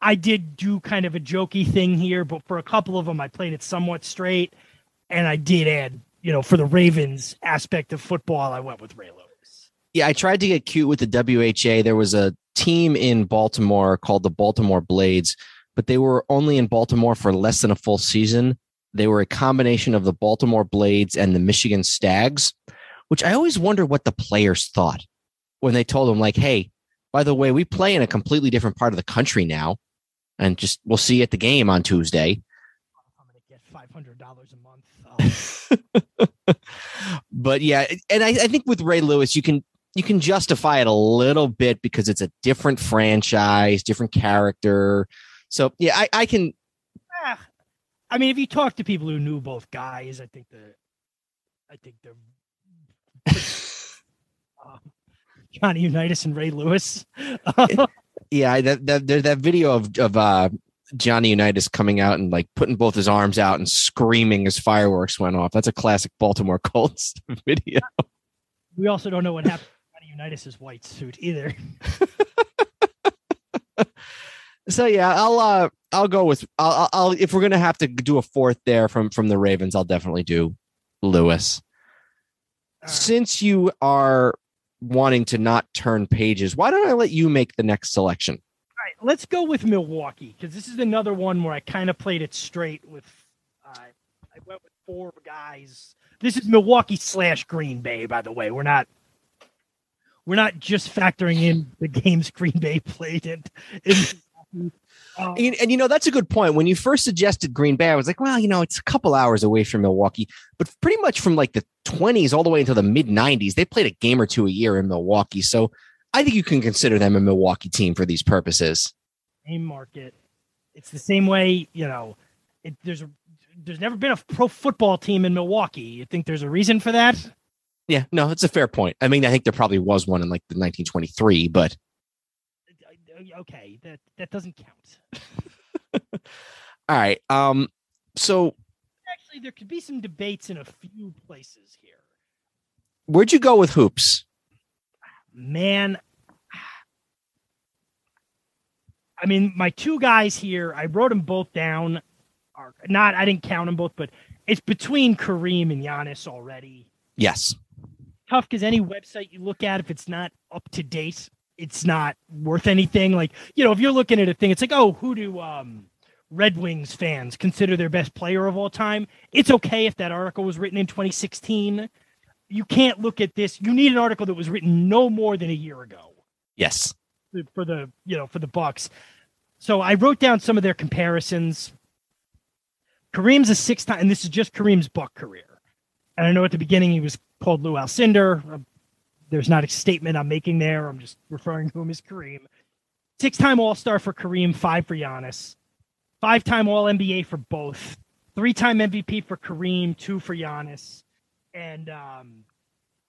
I did do kind of a jokey thing here, but for a couple of them, I played it somewhat straight, and I did add, you know, for the Ravens aspect of football, I went with Ray Lewis. Yeah, I tried to get cute with the WHA. There was a team in Baltimore called the Baltimore Blades, but they were only in Baltimore for less than a full season. They were a combination of the Baltimore Blades and the Michigan Stags, which I always wonder what the players thought when they told them, like, hey, by the way, we play in a completely different part of the country now. And just we'll see you at the game on Tuesday. I'm going to get five hundred dollars a month. but yeah, and I, I think with Ray Lewis, you can you can justify it a little bit because it's a different franchise, different character. So yeah, I, I can ah, I mean, if you talk to people who knew both guys, I think the, I think the, Johnny Unitas and Ray Lewis. yeah, that, that there's that video of of uh, Johnny Unitas coming out and like putting both his arms out and screaming as fireworks went off. That's a classic Baltimore Colts video. We also don't know what happened to Johnny Unitas's white suit either. so yeah, I'll uh I'll go with I'll, I'll if we're gonna have to do a fourth there from from the Ravens, I'll definitely do Lewis. Since you are wanting to not turn pages, why don't I let you make the next selection? All right, let's go with Milwaukee because this is another one where I kind of played it straight with. Uh, I went with four guys. This is Milwaukee slash Green Bay, by the way. We're not we're not just factoring in the games Green Bay played in Oh. And, and, you know, that's a good point. When you first suggested Green Bay, I was like, well, you know, it's a couple hours away from Milwaukee, but pretty much from like the 20s all the way until the mid 90s, they played a game or two a year in Milwaukee. So I think you can consider them a Milwaukee team for these purposes. same market. It's the same way, you know, it, there's a there's never been a pro football team in Milwaukee. You think there's a reason for that? Yeah, no, it's a fair point. I mean, I think there probably was one in like the 1923, but okay, that that doesn't count. all right. Um, so actually, there could be some debates in a few places here. Where'd you go with hoops? Man, I mean, my two guys here, I wrote them both down. Are not, I didn't count them both, but it's between Kareem and Giannis already. Yes. Tough because any website you look at, if it's not up to date, it's not worth anything. Like, you know, if you're looking at a thing, it's like, oh, who do um Red Wings fans consider their best player of all time? It's okay if that article was written in 2016. You can't look at this. You need an article that was written no more than a year ago. Yes. For the, you know, for the Bucks. So I wrote down some of their comparisons. Kareem's a six time, and this is just Kareem's Buck career. And I know at the beginning he was called Lou Alcindor there's not a statement I'm making there. I'm just referring to him as Kareem. Six time All Star for Kareem, five for Giannis, five time All NBA for both, three time MVP for Kareem, two for Giannis, and um,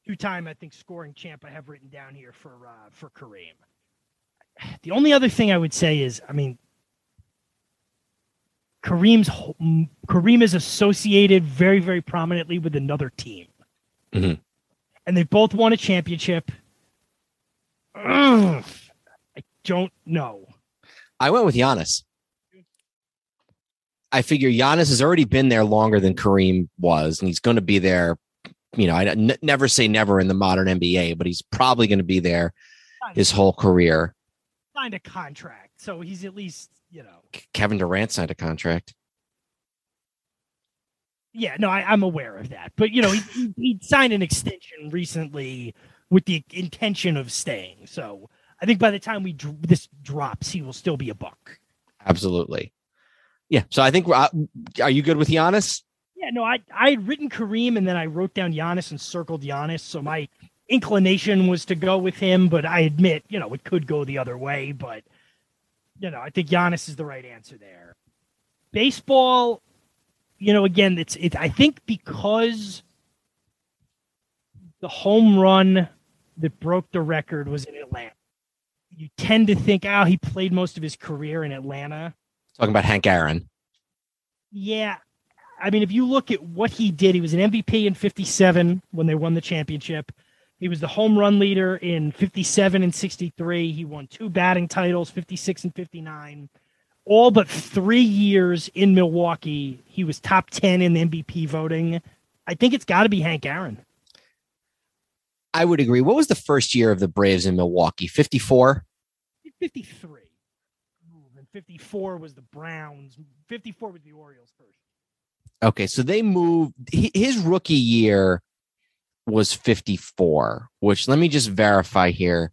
two time I think scoring champ I have written down here for uh, for Kareem. The only other thing I would say is, I mean, Kareem's Kareem is associated very very prominently with another team. Mm-hmm and they both won a championship. Ugh, I don't know. I went with Giannis. I figure Giannis has already been there longer than Kareem was, and he's going to be there. You know, I n- never say never in the modern NBA, but he's probably going to be there his whole career. Signed a contract, so he's at least you know. Kevin Durant signed a contract. Yeah, no, I, am aware of that. But you know, he, he, signed an extension recently with the intention of staying. So I think by the time we this drops, he will still be a buck. Absolutely. Yeah. So I think uh, are you good with Giannis? Yeah. No, I I had written Kareem and then I wrote down Giannis and circled Giannis. So my inclination was to go with him, but I admit, you know, it could go the other way. But you know, I think Giannis is the right answer there. Baseball, you know, again, it's it. I think because the home run that broke the record was in Atlanta, you tend to think, oh, he played most of his career in Atlanta. Talking about Hank Aaron. Yeah. I mean, if you look at what he did, he was an MVP in 57 when they won the championship. He was the home run leader in 57 and 63. He won two batting titles, 56 and 59 all but three years in Milwaukee, he was top 10 in MVP voting. I think it's got to be Hank Aaron. I would agree. What was the first year of the Braves in Milwaukee? 54? 53. And 54 was the Browns. 54 was the Orioles first. Okay, so they moved. His rookie year was 54, which let me just verify here.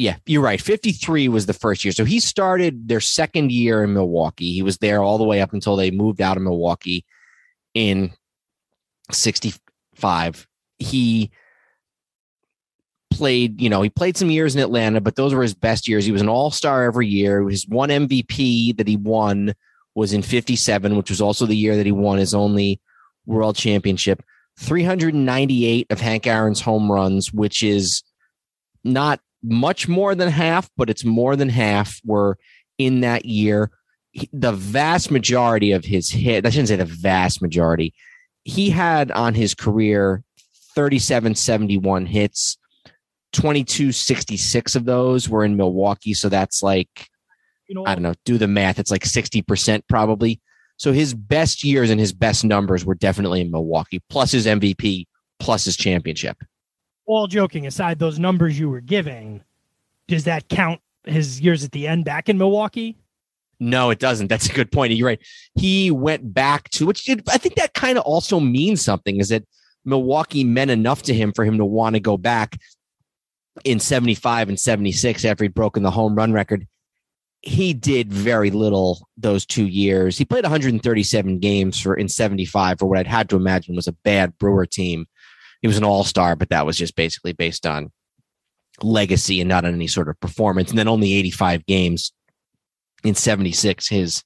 Yeah, you're right. 53 was the first year. So he started their second year in Milwaukee. He was there all the way up until they moved out of Milwaukee in 65. He played, you know, he played some years in Atlanta, but those were his best years. He was an all star every year. His one MVP that he won was in 57, which was also the year that he won his only world championship. 398 of Hank Aaron's home runs, which is not much more than half, but it's more than half were in that year. the vast majority of his hit, I shouldn't say the vast majority, he had on his career 37 71 hits. 2266 of those were in Milwaukee. So that's like, you know, I don't know, do the math. It's like 60% probably. So his best years and his best numbers were definitely in Milwaukee, plus his MVP, plus his championship all joking aside, those numbers you were giving, does that count his years at the end back in Milwaukee? No, it doesn't. That's a good point. You're right. He went back to which I think that kind of also means something is that Milwaukee meant enough to him for him to want to go back in 75 and 76 after he'd broken the home run record. He did very little those two years. He played 137 games for in 75 for what I'd had to imagine was a bad Brewer team he was an all star, but that was just basically based on legacy and not on any sort of performance. And then only 85 games in 76, his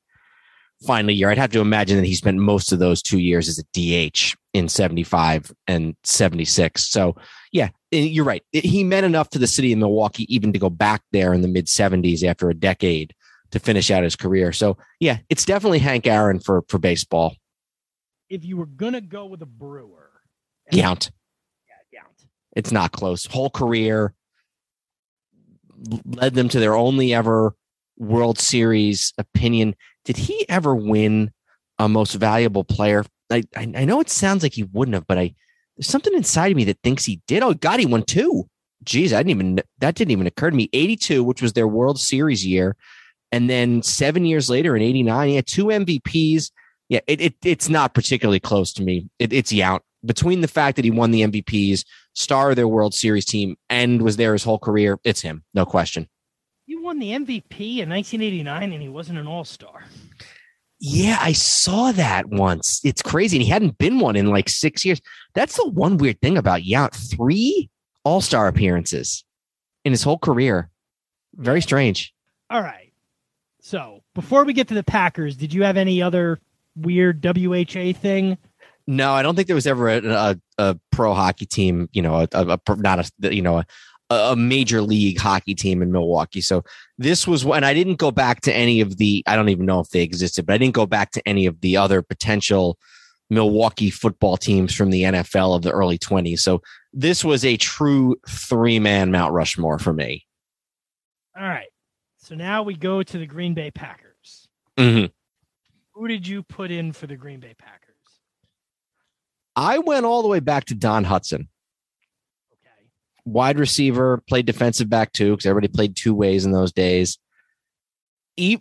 final year. I'd have to imagine that he spent most of those two years as a DH in 75 and 76. So, yeah, eh, you're right. He meant enough to the city of Milwaukee even to go back there in the mid 70s after a decade to finish out his career. So, yeah, it's definitely Hank Aaron for for baseball. If you were going to go with a Brewer, Yount. It's not close. Whole career led them to their only ever World Series opinion. Did he ever win a most valuable player? I, I, I know it sounds like he wouldn't have, but I there's something inside of me that thinks he did. Oh God, he won two. Jeez, I didn't even that didn't even occur to me. 82, which was their World Series year. And then seven years later in 89, he had two MVPs. Yeah, it, it it's not particularly close to me. It, it's Yount. Between the fact that he won the MVPs, star of their World Series team, and was there his whole career, it's him, no question. You won the MVP in 1989 and he wasn't an all star. Yeah, I saw that once. It's crazy. And he hadn't been one in like six years. That's the one weird thing about Yount. Three all star appearances in his whole career. Very strange. All right. So before we get to the Packers, did you have any other weird WHA thing? No, I don't think there was ever a, a, a pro hockey team, you know, a, a, not a, you know, a, a major league hockey team in Milwaukee. So this was when I didn't go back to any of the, I don't even know if they existed, but I didn't go back to any of the other potential Milwaukee football teams from the NFL of the early 20s. So this was a true three man Mount Rushmore for me. All right. So now we go to the Green Bay Packers. Mm-hmm. Who did you put in for the Green Bay Packers? I went all the way back to Don Hutson. Okay. Wide receiver, played defensive back too, because everybody played two ways in those days.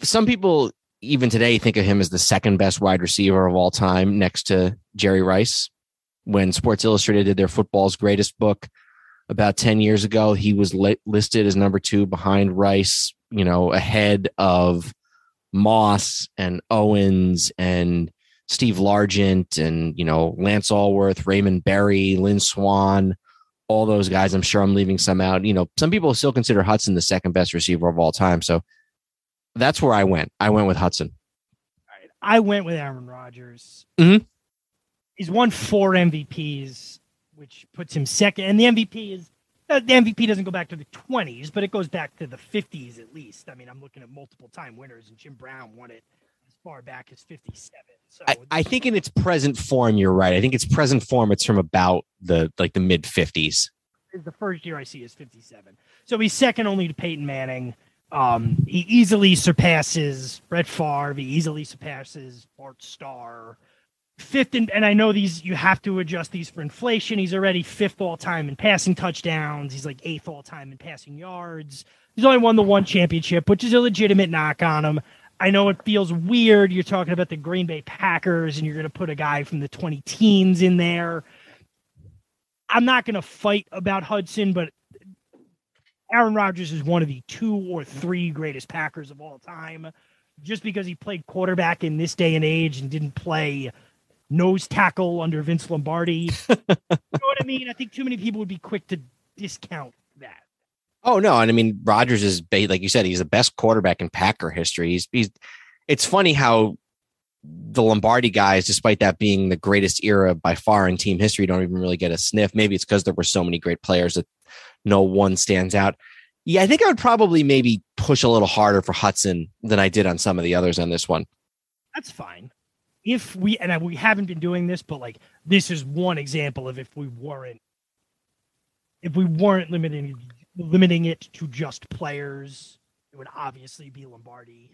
Some people, even today, think of him as the second best wide receiver of all time, next to Jerry Rice. When Sports Illustrated did their football's greatest book about 10 years ago, he was listed as number two behind Rice, you know, ahead of Moss and Owens and Steve Largent and, you know, Lance Alworth, Raymond Berry, Lynn Swann, all those guys. I'm sure I'm leaving some out. You know, some people still consider Hutson the second best receiver of all time. So that's where I went. I went with Hutson. Right. I went with Aaron Rodgers. Mhm. He's won four MVPs, which puts him second. And the MVP is uh, the MVP doesn't go back to the 20s, but it goes back to the 50s at least. I mean, I'm looking at multiple time winners, and Jim Brown won it as far back as 57. So I, I think in its present form, you're right. I think its present form, it's from about the like the mid 50s. the first year I see is 57. So he's second only to Peyton Manning. Um, he easily surpasses Brett Favre. He easily surpasses Bart Starr. Fifth, in, and I know these you have to adjust these for inflation. He's already fifth all time in passing touchdowns. He's like eighth all time in passing yards. He's only won the one championship, which is a legitimate knock on him. I know it feels weird. You're talking about the Green Bay Packers, and you're going to put a guy from the 20 teens in there. I'm not going to fight about Hutson, but Aaron Rodgers is one of the two or three greatest Packers of all time. Just because he played quarterback in this day and age and didn't play nose tackle under Vince Lombardi. you know what I mean? I think too many people would be quick to discount. Oh no, and I mean Rodgers is like you said, he's the best quarterback in Packer history. He's, he's it's funny how the Lombardi guys, despite that being the greatest era by far in team history, don't even really get a sniff. Maybe it's because there were so many great players that no one stands out. Yeah, I think I would probably maybe push a little harder for Hutson than I did on some of the others on this one. That's fine. If we and we haven't been doing this, but like this is one example of if we weren't if we weren't limiting limiting it to just players, it would obviously be Lombardi.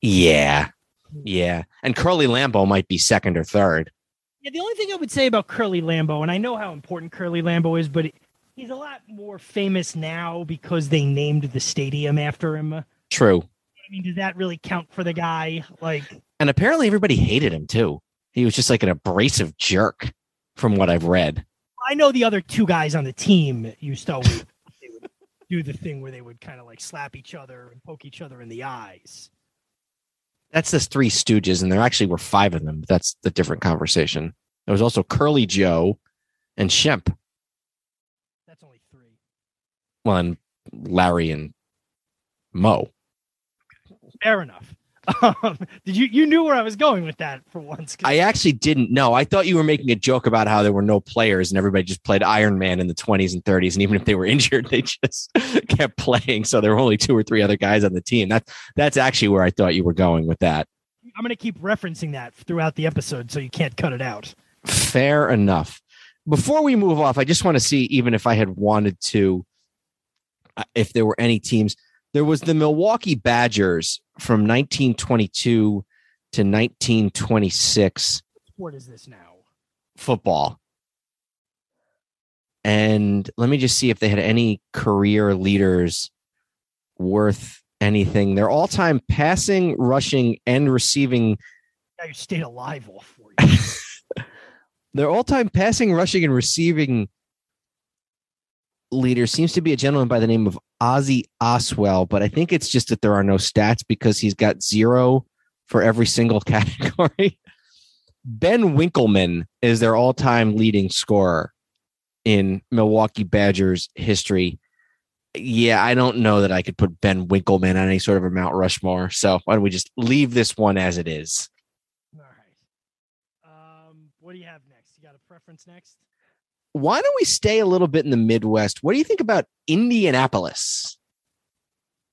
Yeah. Hmm. Yeah. And Curly Lambeau might be second or third. Yeah, the only thing I would say about Curly Lambeau, and I know how important Curly Lambeau is, but he's a lot more famous now because they named the stadium after him. True. I mean, does that really count for the guy? Like, And apparently everybody hated him too. He was just like an abrasive jerk from what I've read. I know the other two guys on the team used to always do the thing where they would kind of like slap each other and poke each other in the eyes. That's the three stooges, and there actually were five of them. But that's the different conversation. There was also Curly Joe and Shemp. That's only three. Well, and Larry and Moe. Fair enough. Um, did you you knew where I was going with that for once? I actually didn't know. I thought you were making a joke about how there were no players and everybody just played Iron Man in the 20s and 30s. And even if they were injured, they just kept playing. So there were only two or three other guys on the team. That's that's actually where I thought you were going with that. I'm going to keep referencing that throughout the episode, so you can't cut it out. Fair enough. Before we move off, I just want to see even if I had wanted to, uh, if there were any teams. There was the Milwaukee Badgers from 1922 to 1926 What is this now? football. And let me just see if they had any career leaders worth anything. Their all time passing, rushing, and receiving Now you stayed alive all four years. Their all-time passing, rushing, and receiving leader seems to be a gentleman by the name of Ozzy Oswell, but I think it's just that there are no stats because he's got zero for every single category. Ben Winkelman is their all-time leading scorer in Milwaukee Badgers history. Yeah, I don't know that I could put Ben Winkelman on any sort of a Mount Rushmore. So why don't we just leave this one as it is? all right. Um, what do you have next? You got a preference next? Why don't we stay a little bit in the Midwest? What do you think about Indianapolis?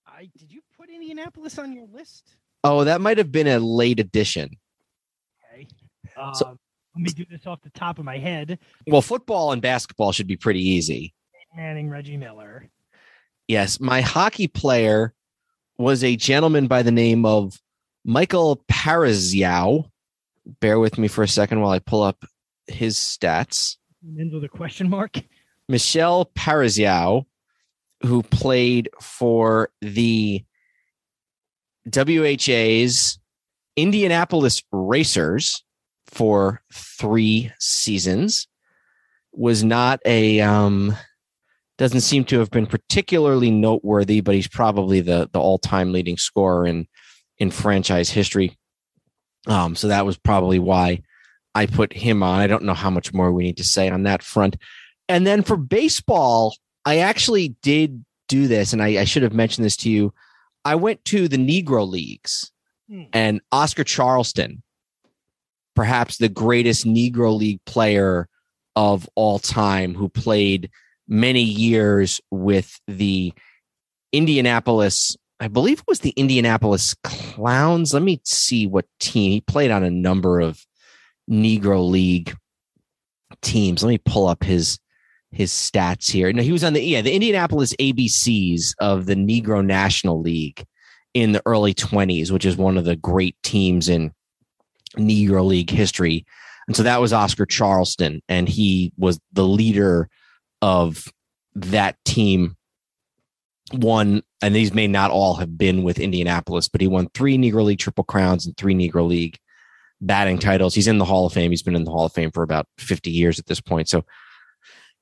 I did you put Indianapolis on your list? Oh, that might have been a late addition. Okay. Um, So- let me do this off the top of my head. Well, football and basketball should be pretty easy. Manning, Reggie Miller. Yes, my hockey player was a gentleman by the name of Michael Parizeau. Bear with me for a second while I pull up his stats. Ends with a question mark. Michel Parizeau, who played for the WHA's Indianapolis Racers for three seasons, was not a um, doesn't seem to have been particularly noteworthy, but he's probably the the all time leading scorer in in franchise history. Um, so that was probably why I put him on. I don't know how much more we need to say on that front. And then for baseball, I actually did do this, and I, I should have mentioned this to you. I went to the Negro Leagues, Hmm. and Oscar Charleston, perhaps the greatest Negro League player of all time, who played many years with the Indianapolis, I believe it was the Indianapolis Clowns. Let me see what team he played on a number of Negro League teams. Let me pull up his his stats here. No, he was on the yeah, the Indianapolis ABCs of the Negro National League in the early 20s, which is one of the great teams in Negro League history. And so that was Oscar Charleston, and he was the leader of that team. One, and these may not all have been with Indianapolis, but he won three Negro League Triple Crowns and three Negro League batting titles. He's in the Hall of Fame. He's been in the Hall of Fame for about 50 years at this point. So,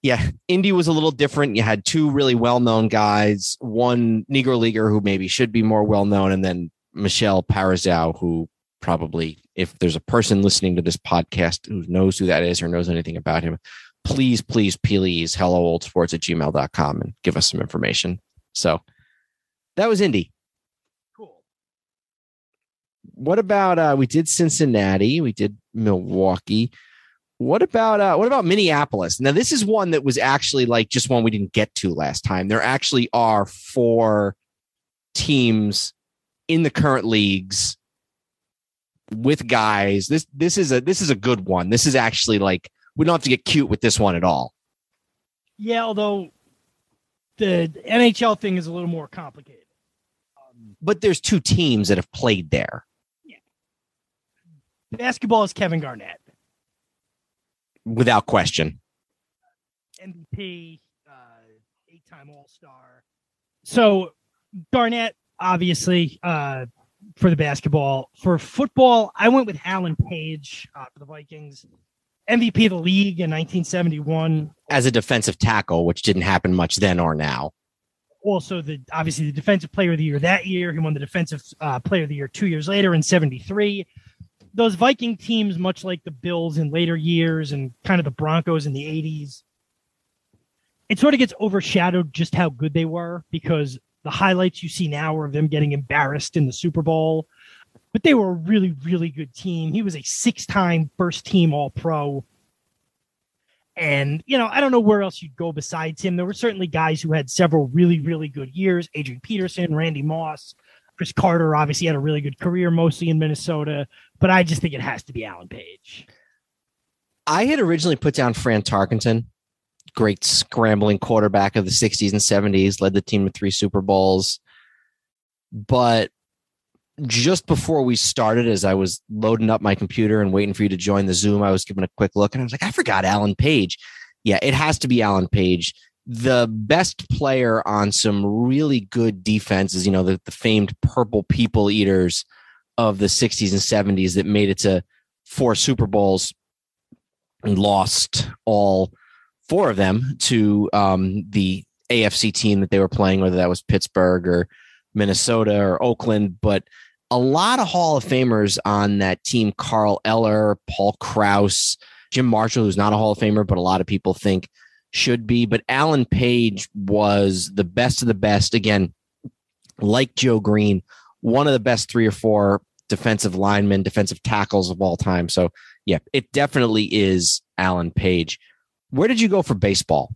yeah, Indy was a little different. You had two really well known guys, one Negro Leaguer who maybe should be more well known, and then Michel Parizeau, who probably, if there's a person listening to this podcast who knows who that is or knows anything about him, please, please, please, hello old sports at gmail.com and give us some information. So that was Indy. What about uh we did Cincinnati, we did Milwaukee. What about uh what about Minneapolis? Now this is one that was actually like just one we didn't get to last time. There actually are four teams in the current leagues with guys. This this is a this is a good one. This is actually like we don't have to get cute with this one at all. Yeah, although the NHL thing is a little more complicated. Um, But there's two teams that have played there basketball is Kevin Garnett, without question. MVP, uh, eight-time All-Star. So Garnett, obviously, uh, for the basketball. For football, I went with Alan Page uh, for the Vikings. MVP of the league in 1971. As a defensive tackle, which didn't happen much then or now. also the obviously the defensive player of the year that year. He won the defensive uh, player of the year two years later in '73. Those Viking teams, much like the Bills in later years and kind of the Broncos in the '80s, it sort of gets overshadowed just how good they were because the highlights you see now are of them getting embarrassed in the Super Bowl. But they were a really, really good team. He was a six time first team All Pro. And, you know, I don't know where else you'd go besides him. There were certainly guys who had several really, really good years Adrian Peterson, Randy Moss, Cris Carter obviously had a really good career, mostly in Minnesota. But I just think it has to be Alan Page. I had originally put down Fran Tarkenton, great scrambling quarterback of the 60s and 70s, led the team to three Super Bowls. But just before we started, as I was loading up my computer and waiting for you to join the Zoom, I was giving a quick look and I was like, I forgot Alan Page. Yeah, it has to be Alan Page. The best player on some really good defenses, you know, the, the famed purple people eaters of the 60s and 70s that made it to four Super Bowls and lost all four of them to um, the AFC team that they were playing, whether that was Pittsburgh or Minnesota or Oakland. But a lot of Hall of Famers on that team Carl Eller, Paul Krause, Jim Marshall, who's not a Hall of Famer, but a lot of people think should be. But Alan Page was the best of the best. Again, like Joe Greene, one of the best three or four defensive linemen, defensive tackles of all time. So, yeah, it definitely is Alan Page. Where did you go for baseball?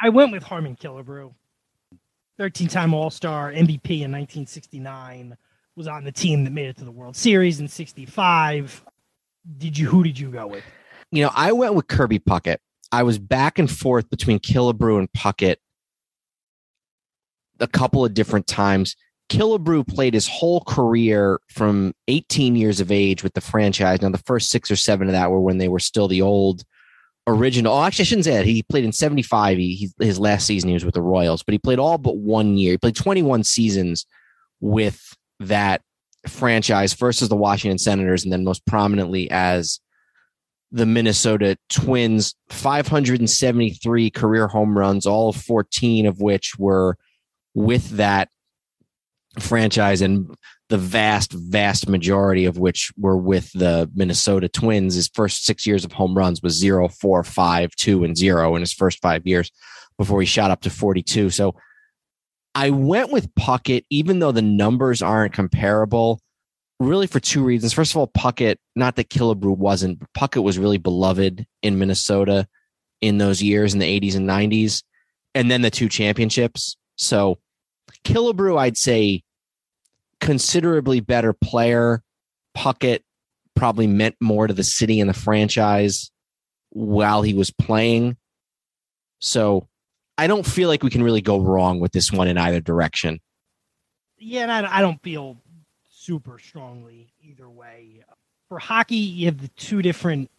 I went with Harmon Killebrew, 13 time All Star, MVP in 1969, was on the team that made it to the World Series in 65. Did you, who did you go with? You know, I went with Kirby Puckett. I was back and forth between Killebrew and Puckett a couple of different times. Killebrew played his whole career from 18 years of age with the franchise. Now, the first six or seven of that were when they were still the old original. Oh, actually, I shouldn't say that. He played in 75. He, his last season, he was with the Royals, but he played all but one year. He played 21 seasons with that franchise, first as the Washington Senators, and then most prominently as the Minnesota Twins. 573 career home runs, all 14 of which were with that franchise and the vast, vast majority of which were with the Minnesota Twins. His first six years of home runs was zero, four, five, two, and zero in his first five years before he shot up to 42. So I went with Puckett, even though the numbers aren't comparable, really for two reasons. First of all, Puckett, not that Killebrew wasn't, but Puckett was really beloved in Minnesota in those years in the 80s and 90s, and then the two championships. So Killebrew, I'd say, considerably better player. Puckett probably meant more to the city and the franchise while he was playing. So I don't feel like we can really go wrong with this one in either direction. Yeah, and I, I don't feel super strongly either way. For hockey, you have the two different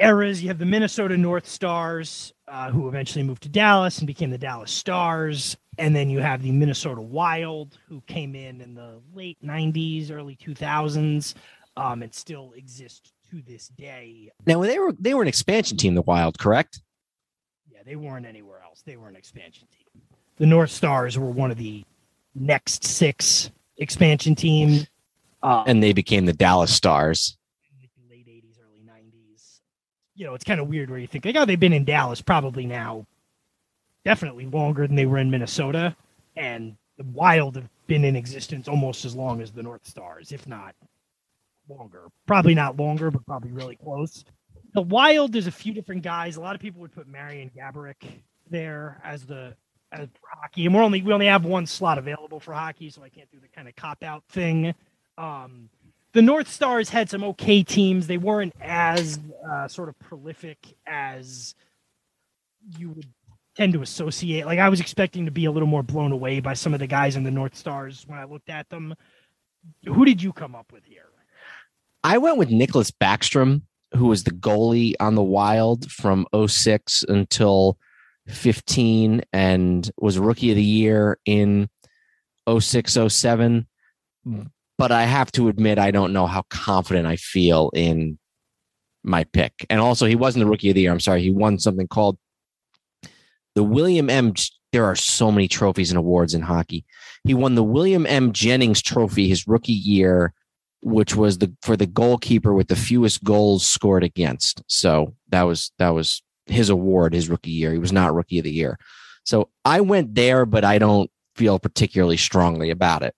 eras. You have the Minnesota North Stars, uh, who eventually moved to Dallas and became the Dallas Stars. And then you have the Minnesota Wild, who came in in the late 90s, early 2000s, um, and still exist to this day. Now, they were they were an expansion team, the Wild, correct? Yeah, they weren't anywhere else. They were an expansion team. The North Stars were one of the next six expansion team. Uh, and they became the Dallas Stars. Late 80s, early 90s. You know, it's kind of weird where you think, like, oh, they've been in Dallas probably now definitely longer than they were in Minnesota. And the Wild have been in existence almost as long as the North Stars, if not longer. Probably not longer, but probably really close. The Wild, there's a few different guys. A lot of people would put Marian Gaborik there as the as hockey, and we're only we only have one slot available for hockey, so I can't do the kind of cop out thing. Um, the North Stars had some okay teams. They weren't as uh, sort of prolific as you would tend to associate. Like I was expecting to be a little more blown away by some of the guys in the North Stars when I looked at them. Who did you come up with here? I went with Nicholas Backstrom, who was the goalie on the Wild from 06 until 15 and was rookie of the year in 06 07. But I have to admit, I don't know how confident I feel in my pick. And also, he wasn't the rookie of the year. I'm sorry. He won something called the William M. There are so many trophies and awards in hockey. He won the William M. Jennings Trophy his rookie year, which was the for the goalkeeper with the fewest goals scored against. So that was that was his award his rookie year. He was not rookie of the year. So I went there, but I don't feel particularly strongly about it.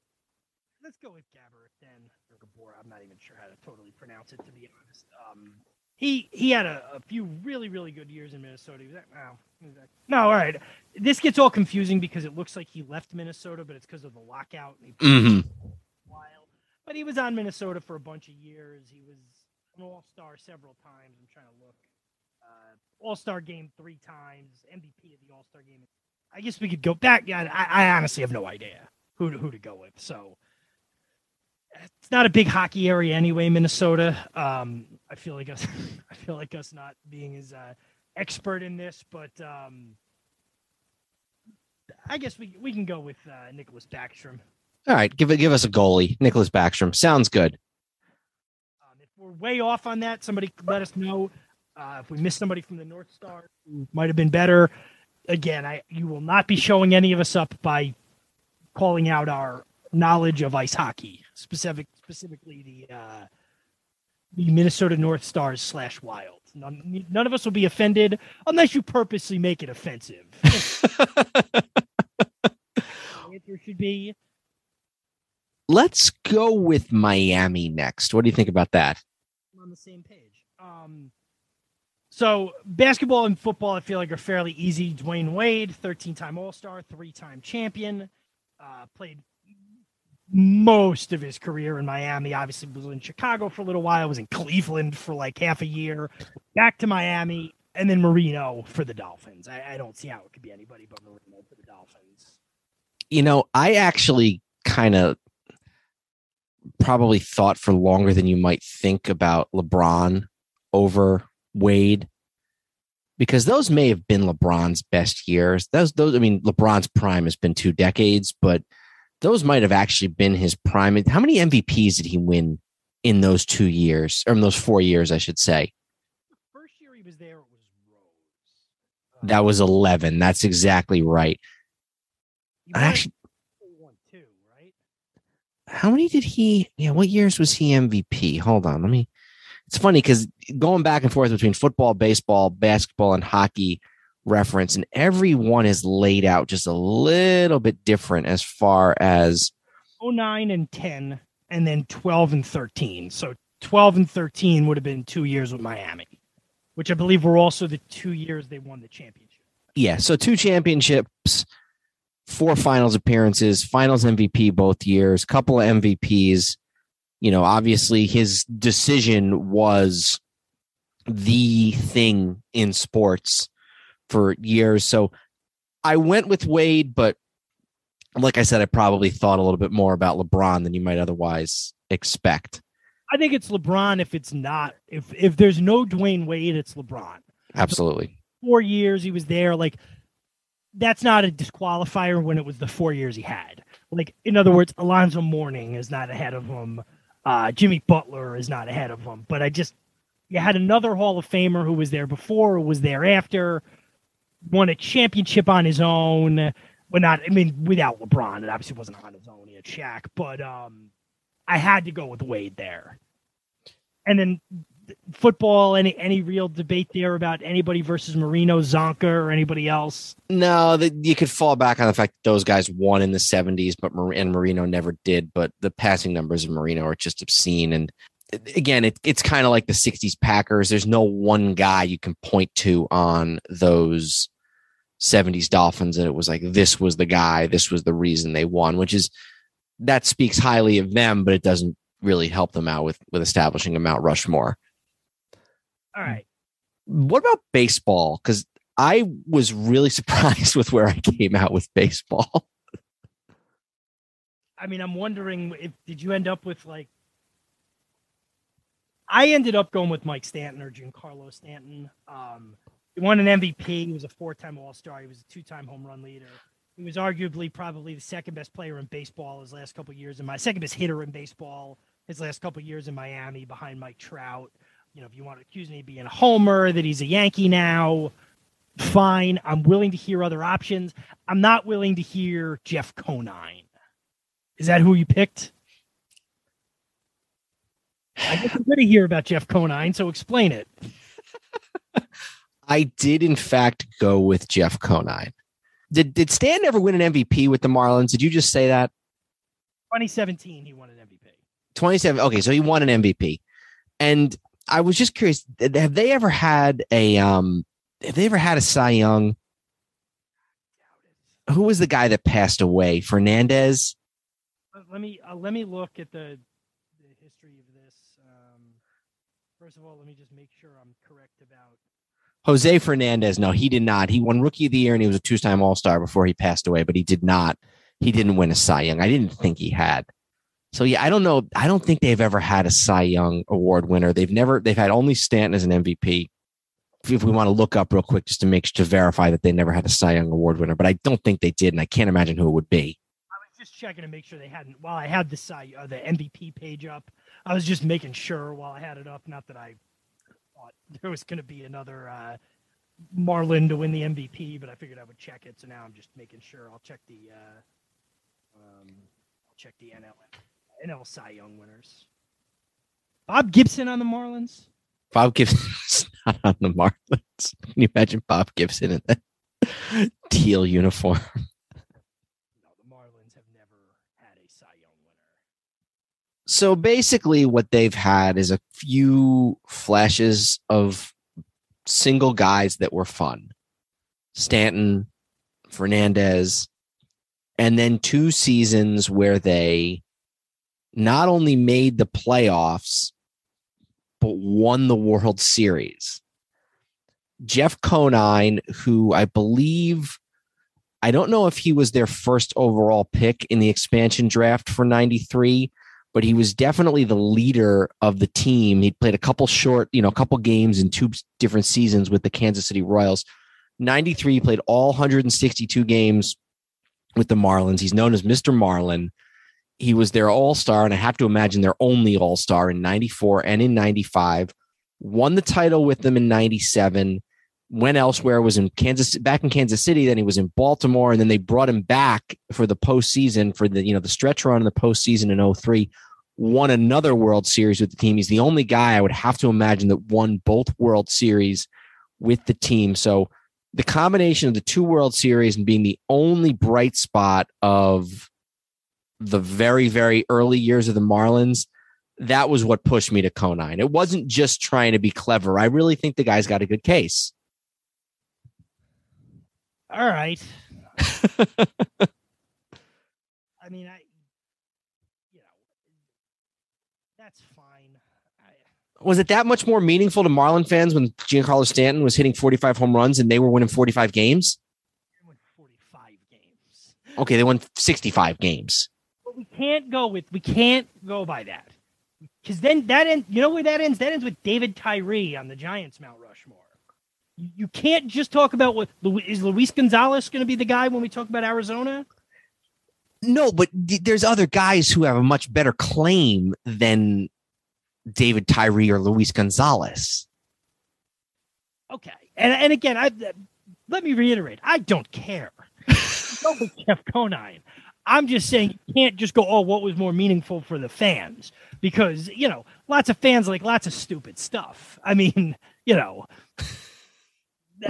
Let's go with Gabbert then. Or Gabor. I'm not even sure how to totally pronounce it, to be honest. Um, he he had a, a few really really good years in Minnesota. He was like, wow. He was like- No, all right. This gets all confusing because it looks like he left Minnesota, but it's because of the lockout. And he Mhm. while. But he was on Minnesota for a bunch of years. He was an All Star several times. I'm trying to look. Uh, All Star game three times. MVP of the All Star game. I guess we could go back. Yeah, I, I honestly have no idea who to, who to go with. So it's not a big hockey area anyway, Minnesota. Um, I feel like us. I feel like us not being as uh, expert in this, but um, I guess we we can go with uh, Nicholas Backstrom. All right, give it give us a goalie, Nicholas Backstrom. Sounds good. Um, if we're way off on that, somebody let us know. Uh, if we miss somebody from the North Star who might have been better, again, I you will not be showing any of us up by calling out our knowledge of ice hockey, specific specifically the uh, the Minnesota North Stars slash Wild. None, none of us will be offended unless you purposely make it offensive. answer should be Let's go with Miami next. What do you think about that? I'm on the same page. Um, so basketball and football, I feel like are fairly easy. Dwyane Wade, 13-time All-Star, three-time champion, uh, played most of his career in Miami. Obviously, was in Chicago for a little while. Was in Cleveland for like half a year. Back to Miami, and then Marino for the Dolphins. I, I don't see how it could be anybody but Marino for the Dolphins. You know, I actually kind of probably thought for longer than you might think about LeBron over Wade because those may have been LeBron's best years. Those those I mean LeBron's prime has been 2 decades, but those might have actually been his prime. How many MVPs did he win in those 2 years or in those 4 years I should say? First year he was there, it was Rose. Uh, That was 11. That's exactly right. I actually one too, right? how many did he yeah what years was he mvp hold on let me it's funny because going back and forth between football baseball basketball and hockey reference and every one is laid out just a little bit different as far as 09 and 10 and then 12 and 13 so 12 and 13 would have been two years with miami which i believe were also the two years they won the championship. Yeah so two championships four finals appearances finals mvp both years couple of mvps you know obviously his decision was the thing in sports for years. So i went with wade but like i said i probably thought a little bit more about lebron than you might otherwise expect. I think it's lebron if it's not if if there's no dwyane wade it's lebron. Absolutely. Four years he was there like that's not a disqualifier when it was the four years he had. Like in other words alonzo mourning is not ahead of him uh jimmy butler is not ahead of him but i just you had another hall of famer who was there before who was there after won a championship on his own. Well not i mean without lebron it obviously wasn't on his own he had Shaq, but um i had to go with wade there. And then football any any real debate there about anybody versus Marino, Csonka, or anybody else? No, that you could fall back on the fact that those guys won in the '70s, but Mar- and Marino never did. But the passing numbers of Marino are just obscene. And again, it, it's kind of like the '60s Packers. There's no one guy you can point to on those '70s Dolphins, and it was like this was the guy, this was the reason they won. Which is that speaks highly of them, but it doesn't really help them out with with establishing a Mount Rushmore. All right. What about baseball? Because I was really surprised with where I came out with baseball. I mean, I'm wondering if did you end up with like I ended up going with Mike Stanton or Giancarlo Stanton. Um, he won an MVP. He was a four-time All-Star. He was a two-time home run leader. He was arguably probably the second best player in baseball his last couple years, and my second best hitter in baseball his last couple years in Miami, behind Mike Trout. You know, if you want to accuse me of being a homer, that he's a Yankee now, fine. I'm willing to hear other options. I'm not willing to hear Jeff Conine. Is that who you picked? I guess I'm going to hear about Jeff Conine, so explain it. I did, in fact, go with Jeff Conine. Did did Stan ever win an MVP with the Marlins? Did you just say that? 2017, he won an MVP. 27. Okay, so he won an MVP. And I was just curious, have they ever had a um have they ever had a Cy Young? Who was the guy that passed away? Fernandez? Let me uh, let me look at the the history of this. Um, first of all, let me just make sure I'm correct about Jose Fernandez. No, he did not. He won Rookie of the Year and he was a two-time All-Star before he passed away, but he did not. He didn't win a Cy Young. I didn't think he had. So yeah, I don't know. I don't think they've ever had a Cy Young award winner. They've never. They've had only Stanton as an MVP. If we want to look up real quick just to make to verify that they never had a Cy Young award winner, but I don't think they did, and I can't imagine who it would be. I was just checking to make sure they hadn't. While I had the Cy, uh, the MVP page up, I was just making sure while I had it up. Not that I thought there was going to be another uh, Marlin to win the MVP, but I figured I would check it. So now I'm just making sure. I'll check the. Uh, um, I'll check the NL NL Cy Young winners. Bob Gibson on the Marlins. Bob Gibson's not on the Marlins. Can you imagine Bob Gibson in that teal uniform? No, the Marlins have never had a Cy Young winner. So basically, what they've had is a few flashes of single guys that were fun Stanton, Fernandez, and then two seasons where they not only made the playoffs, but won the World Series. Jeff Conine, who I believe, I don't know if he was their first overall pick in the expansion draft for 93, but he was definitely the leader of the team. He played a couple short, you know, a couple games in two different seasons with the Kansas City Royals. 93 he played all 162 games with the Marlins. He's known as Mr. Marlin. He was their all-star and I have to imagine their only all-star in 94 and in 95. Won the title with them in 97. Went elsewhere, was in Kansas back in Kansas City, then he was in Baltimore, and then they brought him back for the postseason for the you know the stretch run in the postseason in 03 won another World Series with the team. He's the only guy I would have to imagine that won both World Series with the team. So the combination of the two World Series and being the only bright spot of the very, very early years of the Marlins, that was what pushed me to Conine. It wasn't just trying to be clever. I really think the guy's got a good case. All right. I mean, I, you know, that's fine. I, Was it that much more meaningful to Marlin fans when Giancarlo Stanton was hitting 45 home runs and they were winning 45 games? they won 45 games. Okay, they won 65 games. We can't go with, we can't go by that. Because then that ends, you know where that ends? That ends with David Tyree on the Giants Mount Rushmore. You, you can't just talk about what is Luis Gonzalez going to be the guy when we talk about Arizona? No, but th- there's other guys who have a much better claim than David Tyree or Luis Gonzalez. Okay. And, and again, I, let me reiterate, I don't care. Go with Jeff Conine. I'm just saying you can't just go, oh, what was more meaningful for the fans? Because, you know, lots of fans like lots of stupid stuff. I mean, you know,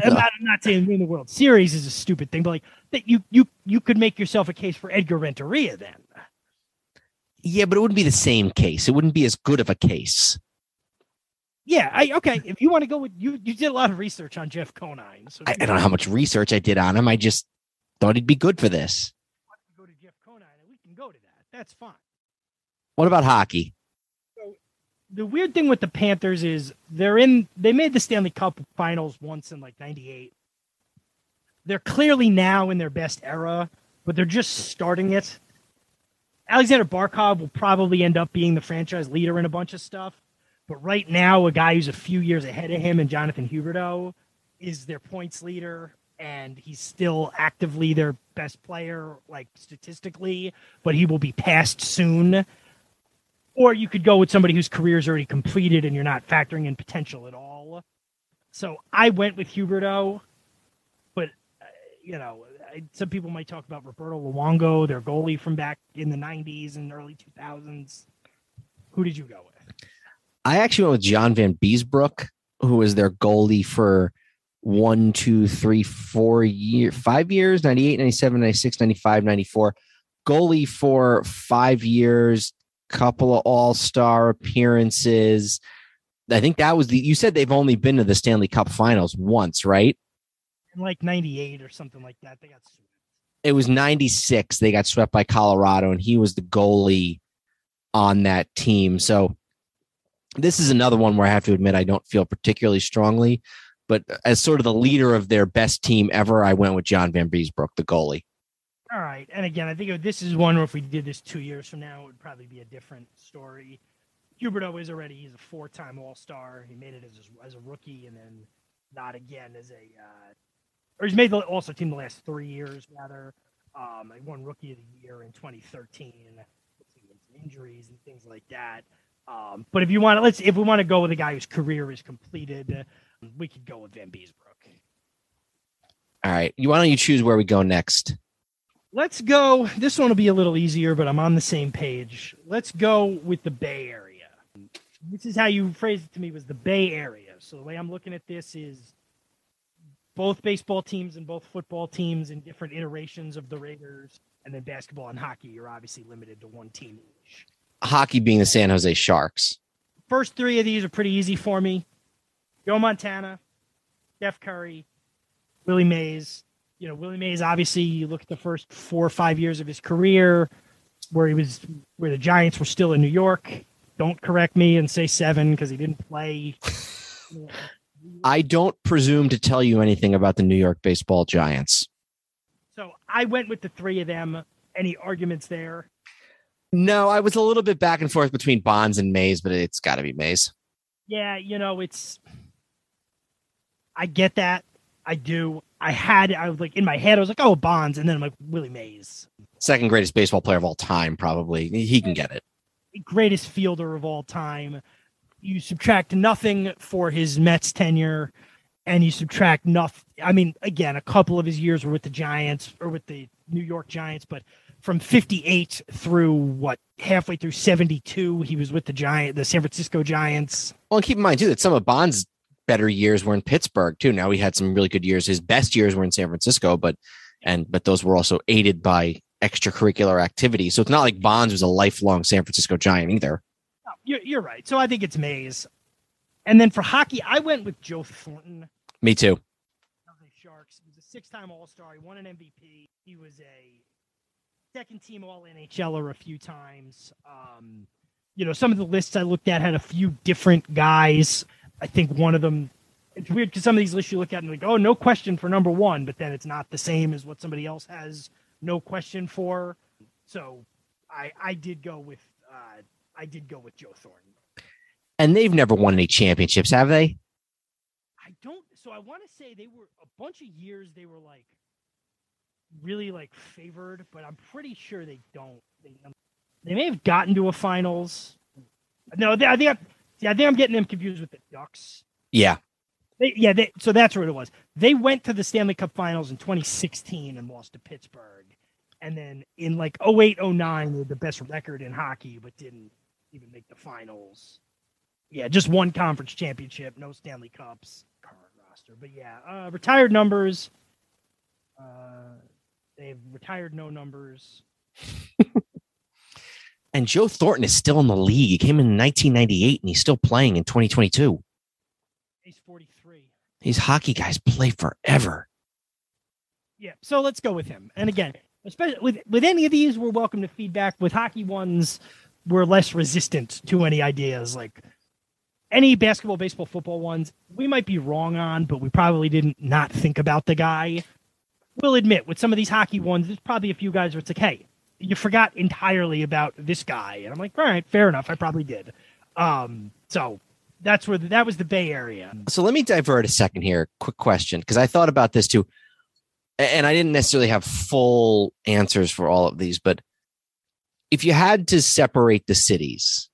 I'm not, I'm not saying winning the World Series is a stupid thing, but like that you you you could make yourself a case for Edgar Renteria then. Yeah, but it wouldn't be the same case. It wouldn't be as good of a case. Yeah, I okay. If you want to go with you, you did a lot of research on Jeff Conine, so I, I don't know how much research I did on him. I just thought he'd be good for this. go to Jeff Conine, and we can go to that. That's fine. What about hockey? the weird thing with the Panthers is they're in they made the Stanley Cup finals once in like 98. They're clearly now in their best era, but they're just starting it. Alexander Barkov will probably end up being the franchise leader in a bunch of stuff. But right now, a guy who's a few years ahead of him and Jonathan Huberdeau is their points leader, and he's still actively their best player, like statistically, but he will be passed soon or you could go with somebody whose career is already completed and you're not factoring in potential at all. So I went with Huberdeau, but uh, you know, I, some people might talk about Roberto Luongo, their goalie from back in the '90s and early 2000s. Who did you go with? I actually went with John Vanbiesbrouck, who was their goalie for one, two, three, four year, five years 98, 97, 96, 95, 94. Goalie for five years, couple of all star appearances. I think that was the, you said they've only been to the Stanley Cup finals once, right? In like 98 or something like that. They got swept. it was 96 they got swept by colorado and he was the goalie on that team so this is another one where i have to admit i don't feel particularly strongly but as sort of the leader of their best team ever i went with john Van vanbiesbrouck the goalie all right and again i think this is one where if we did this two years from now it would probably be a different story huberdeau is already he's a four-time all-star he made it as a, as a rookie and then not again as a uh, or he's made the also team the last three years rather. Um, I won Rookie of the Year in 2013. Injuries and things like that. Um, but if you want to, let's if we want to go with a guy whose career is completed, we could go with Vanbiesbrouck. All right, you why don't you choose where we go next? Let's go. This one will be a little easier, but I'm on the same page. Let's go with the Bay Area. This is how you phrased it to me was the Bay Area. So the way I'm looking at this is both baseball teams and both football teams in different iterations of the Raiders, and then basketball and hockey, you're obviously limited to one team each. Hockey being the San Jose Sharks. First three of these are pretty easy for me. Joe Montana, Steph Curry, Willie Mays. You know, Willie Mays, obviously, you look at the first four or five years of his career where he was, where the Giants were still in New York. Don't correct me and say seven because he didn't play. I don't presume to tell you anything about the New York baseball giants. So I went with the three of them. Any arguments there? No, I was a little bit back and forth between Bonds and Mays, but it's got to be Mays. Yeah, you know, it's. I get that. I do. I had, I was like, in my head, I was like, oh, Bonds. And then I'm like, Willie Mays. Second greatest baseball player of all time, probably. He can get it. Greatest fielder of all time you subtract nothing for his Mets tenure, and you subtract nothing. I mean, again, a couple of his years were with the Giants or with the New York Giants, but from 58 through what halfway through 72 he was with the giant the san francisco giants well keep in mind too that some of bond's better years were in pittsburgh too now he had some really good years his best years were in san francisco but and but those were also aided by extracurricular activity so it's not like bonds was a lifelong san francisco giant either you're, you're right. So I think it's Mays. And then for hockey, I went with Joe Thornton. Me too. Sharks. He was a six-time All-Star. He won an MVP. He was a second-team All NHLer a few times. Um, you know, some of the lists I looked at had a few different guys. I think one of them. It's weird because some of these lists you look at and like, oh, no question for number one, but then it's not the same as what somebody else has no question for. So I I did go with uh, I did go with Joe Thornton. And they've never won any championships, have they? I don't. So I want to say they were a bunch of years. They were like really like favored, but I'm pretty sure they don't. They, they may have gotten to a finals. No, they, I think. I, yeah, I think I'm getting them confused with the Ducks. Yeah. They, yeah, they, so that's what it was. They went to the Stanley Cup Finals in 2016 and lost to Pittsburgh. And then in like 08, 09, they had the best record in hockey, but didn't even make the finals. Yeah, just one conference championship, no Stanley Cups current roster. But yeah, uh, retired numbers. Uh, they've retired no numbers. and Joe Thornton is still in the league. He came in 1998 and he's still playing in 2022. He's 43. These hockey guys play forever. Yeah, so let's go with him. And again, especially with with any of these, we're welcome to feedback. With hockey ones, we're less resistant to any ideas like any basketball, baseball, football ones, we might be wrong on, but we probably didn't not think about the guy. We'll admit with some of these hockey ones, there's probably a few guys where it's like, hey, you forgot entirely about this guy. And I'm like, all right, fair enough. I probably did. Um, so that's where the, that was the Bay Area. So let me divert a second here. Quick question, because I thought about this too. And I didn't necessarily have full answers for all of these, but if you had to separate the cities,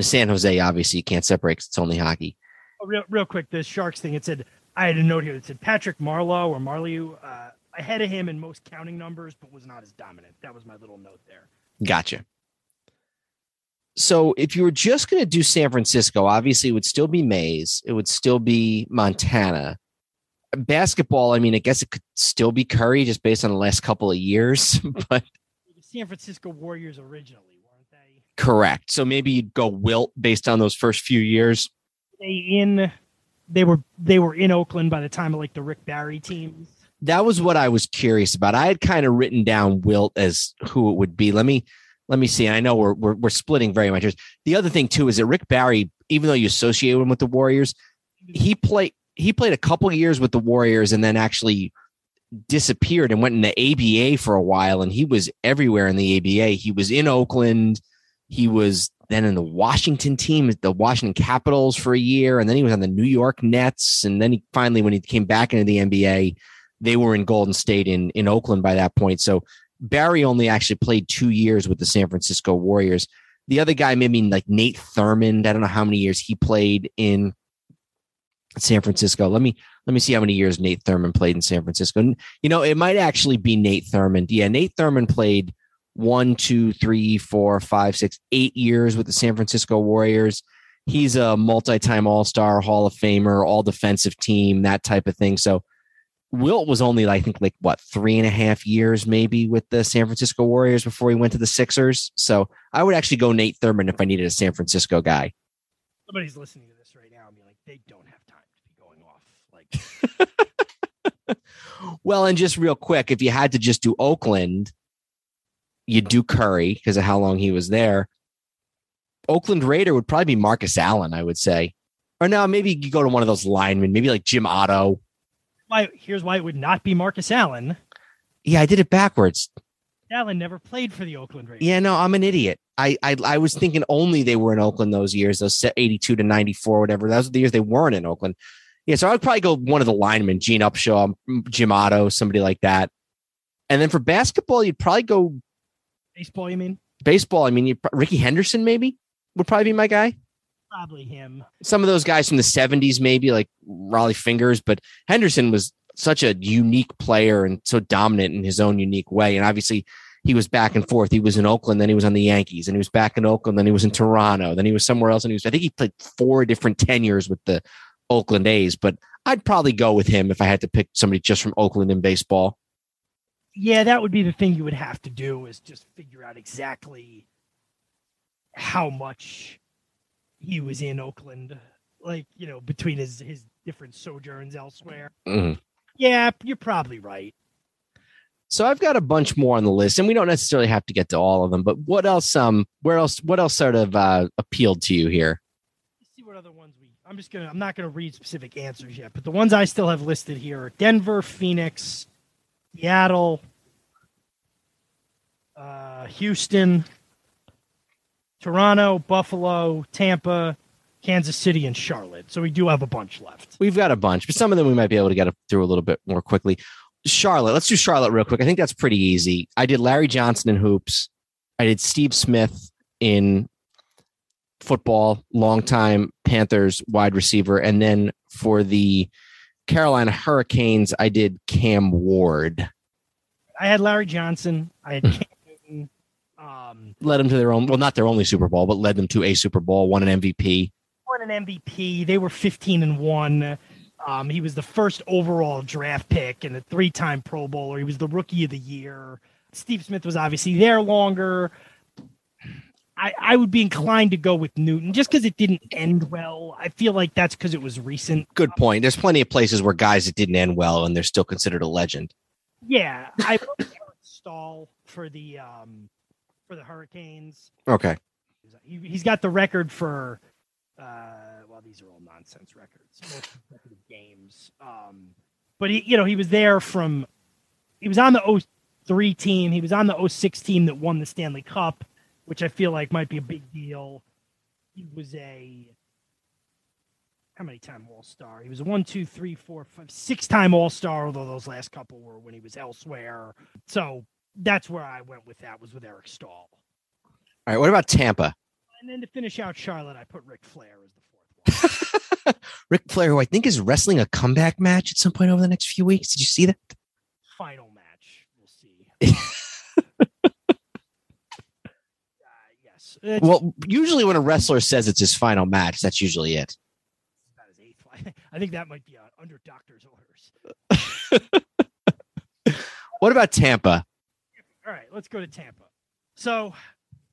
San Jose, obviously, you can't separate because it's only hockey. Oh, real, real quick, the Sharks thing. It said I had a note here that said Patrick Marleau or Marleau uh, ahead of him in most counting numbers, but was not as dominant. That was my little note there. Gotcha. So if you were just going to do San Francisco, obviously it would still be Mays, it would still be Montana, basketball, I mean, I guess it could still be Curry just based on the last couple of years, but San Francisco Warriors originally, weren't they? correct. So maybe you'd go Wilt based on those first few years. They in they were they were in Oakland by the time of like the Rick Barry teams. That was what I was curious about. I had kind of written down Wilt as who it would be. Let me let me see. I know we're we're, we're splitting very much. The other thing too is that Rick Barry, even though you associate him with the Warriors, he played he played a couple years with the Warriors and then actually disappeared and went in the ABA for a while and he was everywhere in the ABA. He was in Oakland. He was then in the Washington team, the Washington Capitals for a year, and then he was on the New York Nets. And then he finally, when he came back into the NBA, they were in Golden State in in Oakland by that point. So Barry only actually played two years with the San Francisco Warriors. The other guy, maybe like Nate Thurmond. I don't know how many years he played in San Francisco. Let me let me see how many years Nate Thurmond played in San Francisco. And, you know, it might actually be Nate Thurmond. Yeah, Nate Thurmond played one, two, three, four, five, six, eight years with the San Francisco Warriors. He's a multi-time All-Star, Hall of Famer, all defensive team, that type of thing. So Wilt was only, I think, like what three and a half years maybe with the San Francisco Warriors before he went to the Sixers. So I would actually go Nate Thurmond if I needed a San Francisco guy. Somebody's listening to this right now and be like, they don't have time to be going off. Like Well, and just real quick, if you had to just do Oakland, you'd do Curry because of how long he was there. Oakland Raider would probably be Marcus Allen, I would say. Or now maybe you go to one of those linemen, maybe like Jim Otto. Why here's why it would not be Marcus Allen. Yeah, I did it backwards. Allen never played for the Oakland Raiders. Yeah, no, I'm an idiot. I, I I was thinking only they were in Oakland those years, those 82 to 94, whatever. Those were the years they weren't in Oakland. Yeah, so I'd probably go one of the linemen, Gene Upshaw, Jim Otto, somebody like that. And then for basketball, you'd probably go Baseball, you mean? baseball. I mean, you Rickey Henderson maybe would probably be my guy. Probably him. Some of those guys from the 70s, maybe like Rollie Fingers, but Henderson was such a unique player and so dominant in his own unique way. And obviously, he was back and forth. He was in Oakland, then he was on the Yankees, and he was back in Oakland, then he was in Toronto, then he was somewhere else, and he was. I think he played four different tenures with the Oakland A's. But I'd probably go with him if I had to pick somebody just from Oakland in baseball. Yeah, that would be the thing you would have to do is just figure out exactly how much he was in Oakland, like you know, between his his different sojourns elsewhere. Mhm. Yeah, you're probably right. So I've got a bunch more on the list, and we don't necessarily have to get to all of them. But what else? Um, where else? What else sort of uh, appealed to you here? Let's see what other ones we. I'm just gonna. I'm not gonna read specific answers yet, but the ones I still have listed here are Denver, Phoenix, Seattle, uh, Houston, Toronto, Buffalo, Tampa, Kansas City, and Charlotte. So we do have a bunch left. We've got a bunch, but some of them we might be able to get through a little bit more quickly. Charlotte, let's do Charlotte real quick. I think that's pretty easy. I did Larry Johnson in hoops. I did Steve Smith in football, longtime Panthers wide receiver. And then for the Carolina Hurricanes, I did Cam Ward. I had Larry Johnson. I had Cam. Um, Led them to their own, well, not their only Super Bowl, but led them to a Super Bowl, won an MVP. won an MVP. They were 15 and one. Um, he was the first overall draft pick and a three-time Pro Bowler. He was the Rookie of the Year. Steve Smith was obviously there longer. I, I would be inclined to go with Newton just because it didn't end well. I feel like that's because it was recent. Good point. There's plenty of places where guys that didn't end well and they're still considered a legend. Yeah, I Staal for the um, for the Hurricanes. Okay. He, he's got the record for uh well these are all nonsense records. Games. Um but he you know he was there from he was on the 03 team. He was on the 06 team that won the stanley cup which i feel like might be a big deal. He was a how many time all-star? He was a one two three four five six time all-star although those last couple were when he was elsewhere. So that's where i went with that was with eric staal All right. What about Tampa? and then to finish out Charlotte, I put Ric Flair as the fourth one. Ric Flair, who I think is wrestling a comeback match at some point over the next few weeks. Did you see that? Final match. We'll see. uh, yes. It's Well, usually when a wrestler says it's his final match, that's usually it. eighth. I, I think that might be uh, under doctor's orders. what about Tampa? Let's go to Tampa. So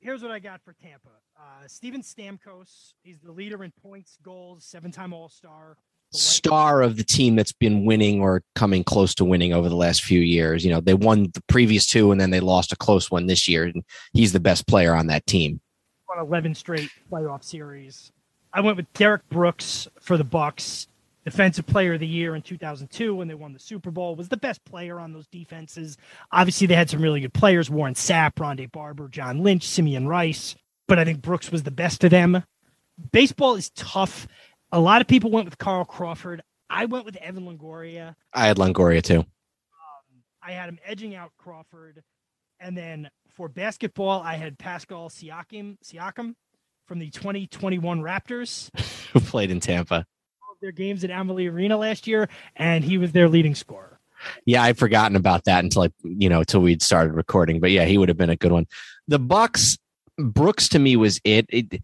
here's what I got for Tampa. Uh, Steven Stamkos, he's the leader in points, goals, seven-time All-Star. Star of the team that's been winning or coming close to winning over the last few years. You know, they won the previous two and then they lost a close one this year, and he's the best player on that team. On 11 straight playoff series. I went with Derrick Brooks for the Bucks defensive player of the year in 2002 when they won the Super Bowl, was the best player on those defenses. Obviously, they had some really good players Warren Sapp, Rondé Barber, John Lynch, Simeon Rice, but I think Brooks was the best of them. Baseball is tough. A lot of people went with Carl Crawford. I went with Evan Longoria. I had Longoria too. Um, I had him edging out Crawford. And then for basketball, I had Pascal Siakam, Siakam from the 2021 Raptors. Who played in Tampa their games at Amalie Arena last year, and he was their leading scorer. Yeah, I'd forgotten about that until I, you know, until we'd started recording. But yeah, he would have been a good one. The Bucks, Brooks to me was it. it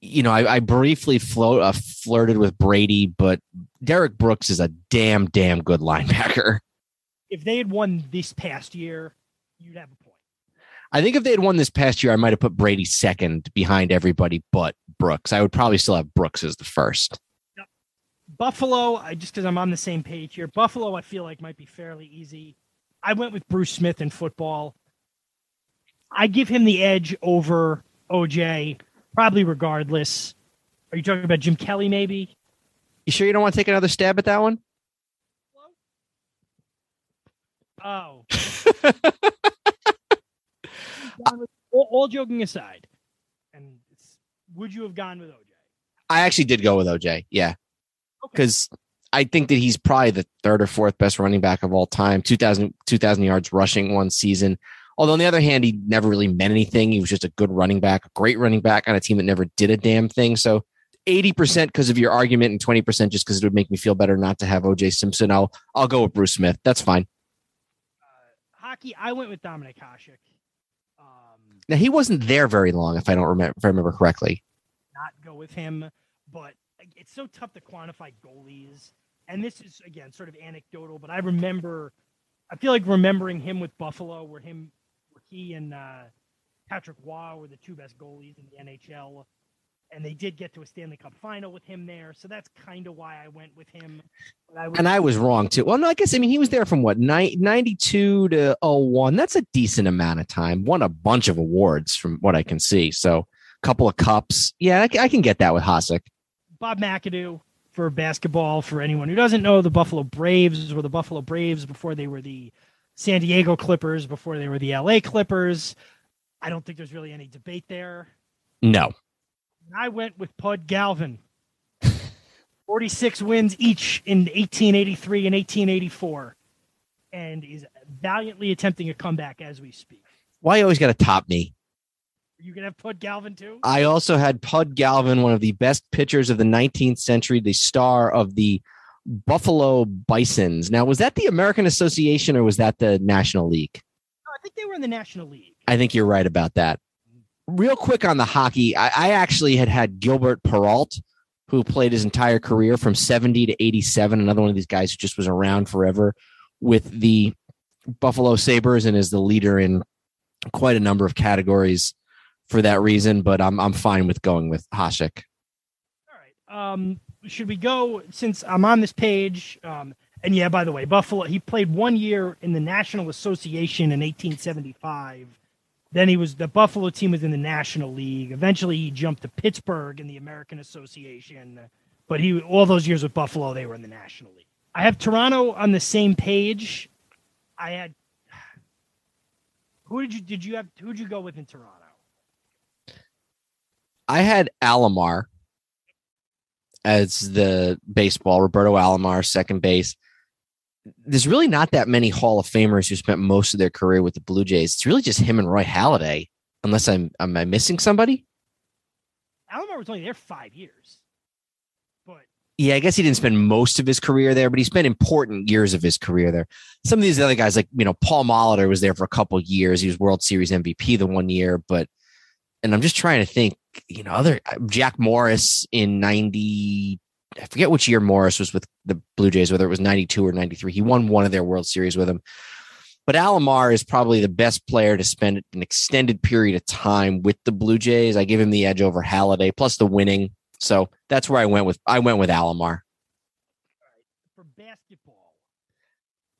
you know, I, I briefly float, uh, flirted with Brady, but Derrick Brooks is a damn, damn good linebacker. If they had won this past year, you'd have a point. I think if they had won this past year, I might have put Brady second behind everybody but Brooks. I would probably still have Brooks as the first. Buffalo, I just because I'm on the same page here. Buffalo, I feel like might be fairly easy. I went with Bruce Smith in football. I give him the edge over OJ, probably regardless. Are you talking about Jim Kelly, maybe? You sure you don't want to take another stab at that one? Oh. all, all, joking aside, and would you have gone with OJ? I actually did go with OJ. Yeah because. I think that he's probably the third or fourth best running back of all time. 2000, 2000 yards rushing one season. Although on the other hand, he never really meant anything. He was just a good running back, a great running back on a team that never did a damn thing. So 80% because of your argument and 20% just because it would make me feel better not to have OJ Simpson. I'll I'll go with Bruce Smith. That's fine. Uh, hockey, I went with Dominik Hasek. Um, now he wasn't there very long, if I don't remember if I remember correctly. Not go with him, but it's so tough to quantify goalies. And this is again sort of anecdotal, but I remember, I feel like remembering him with Buffalo, where him, where he and uh, Patrick Roy were the two best goalies in the NHL, and they did get to a Stanley Cup final with him there. So that's kind of why I went with him. I and I was wrong too. Well, no, I guess I mean he was there from what 92 to 01. That's a decent amount of time. Won a bunch of awards from what I can see. So a couple of cups. Yeah, I, I can get that with Hasek. Bob McAdoo for basketball. For anyone who doesn't know, the Buffalo Braves were the Buffalo Braves before they were the San Diego Clippers, before they were the LA Clippers. I don't think there's really any debate there. No. I went with Pud Galvin. 46 wins each in 1883 and 1884, and is valiantly attempting a comeback as we speak. Why you always got to top me? You gonna have Pud Galvin too? I also had Pud Galvin, one of the best pitchers of the 19th century, the star of the Buffalo Bisons. Now, was that the American Association or was that the National League? No, I think they were in the National League. I think you're right about that. Real quick on the hockey, I, I actually had had Gilbert Perreault, who played his entire career from 70 to 87. Another one of these guys who just was around forever with the Buffalo Sabres and is the leader in quite a number of categories for that reason, but I'm I'm fine with going with Hasek. All right. Um, should we go since I'm on this page? Um, and yeah, by the way, Buffalo. He played one year in the National Association in 1875. Then he was the Buffalo team was in the National League. Eventually, he jumped to Pittsburgh in the American Association. But he all those years with Buffalo, they were in the National League. I have Toronto on the same page. I had who did you did you have who did you go with in Toronto? I had Alomar as the baseball, Roberto Alomar, second base. There's really not that many Hall of Famers who spent most of their career with the Blue Jays. It's really just him and Roy Halladay, unless I'm am I missing somebody? Alomar was only there five years. But yeah, I guess he didn't spend most of his career there, but he spent important years of his career there. Some of these other guys, like you know, Paul Molitor was there for a couple years. He was World Series MVP the one year, but and I'm just trying to think, you know, other uh, Jack Morris in 90, I forget which year Morris was with the Blue Jays, whether it was 92 or 93. He won one of their World Series with him. But Alomar is probably the best player to spend an extended period of time with the Blue Jays. I give him the edge over Halladay, plus the winning. So that's where I went with I went with Alomar. For basketball,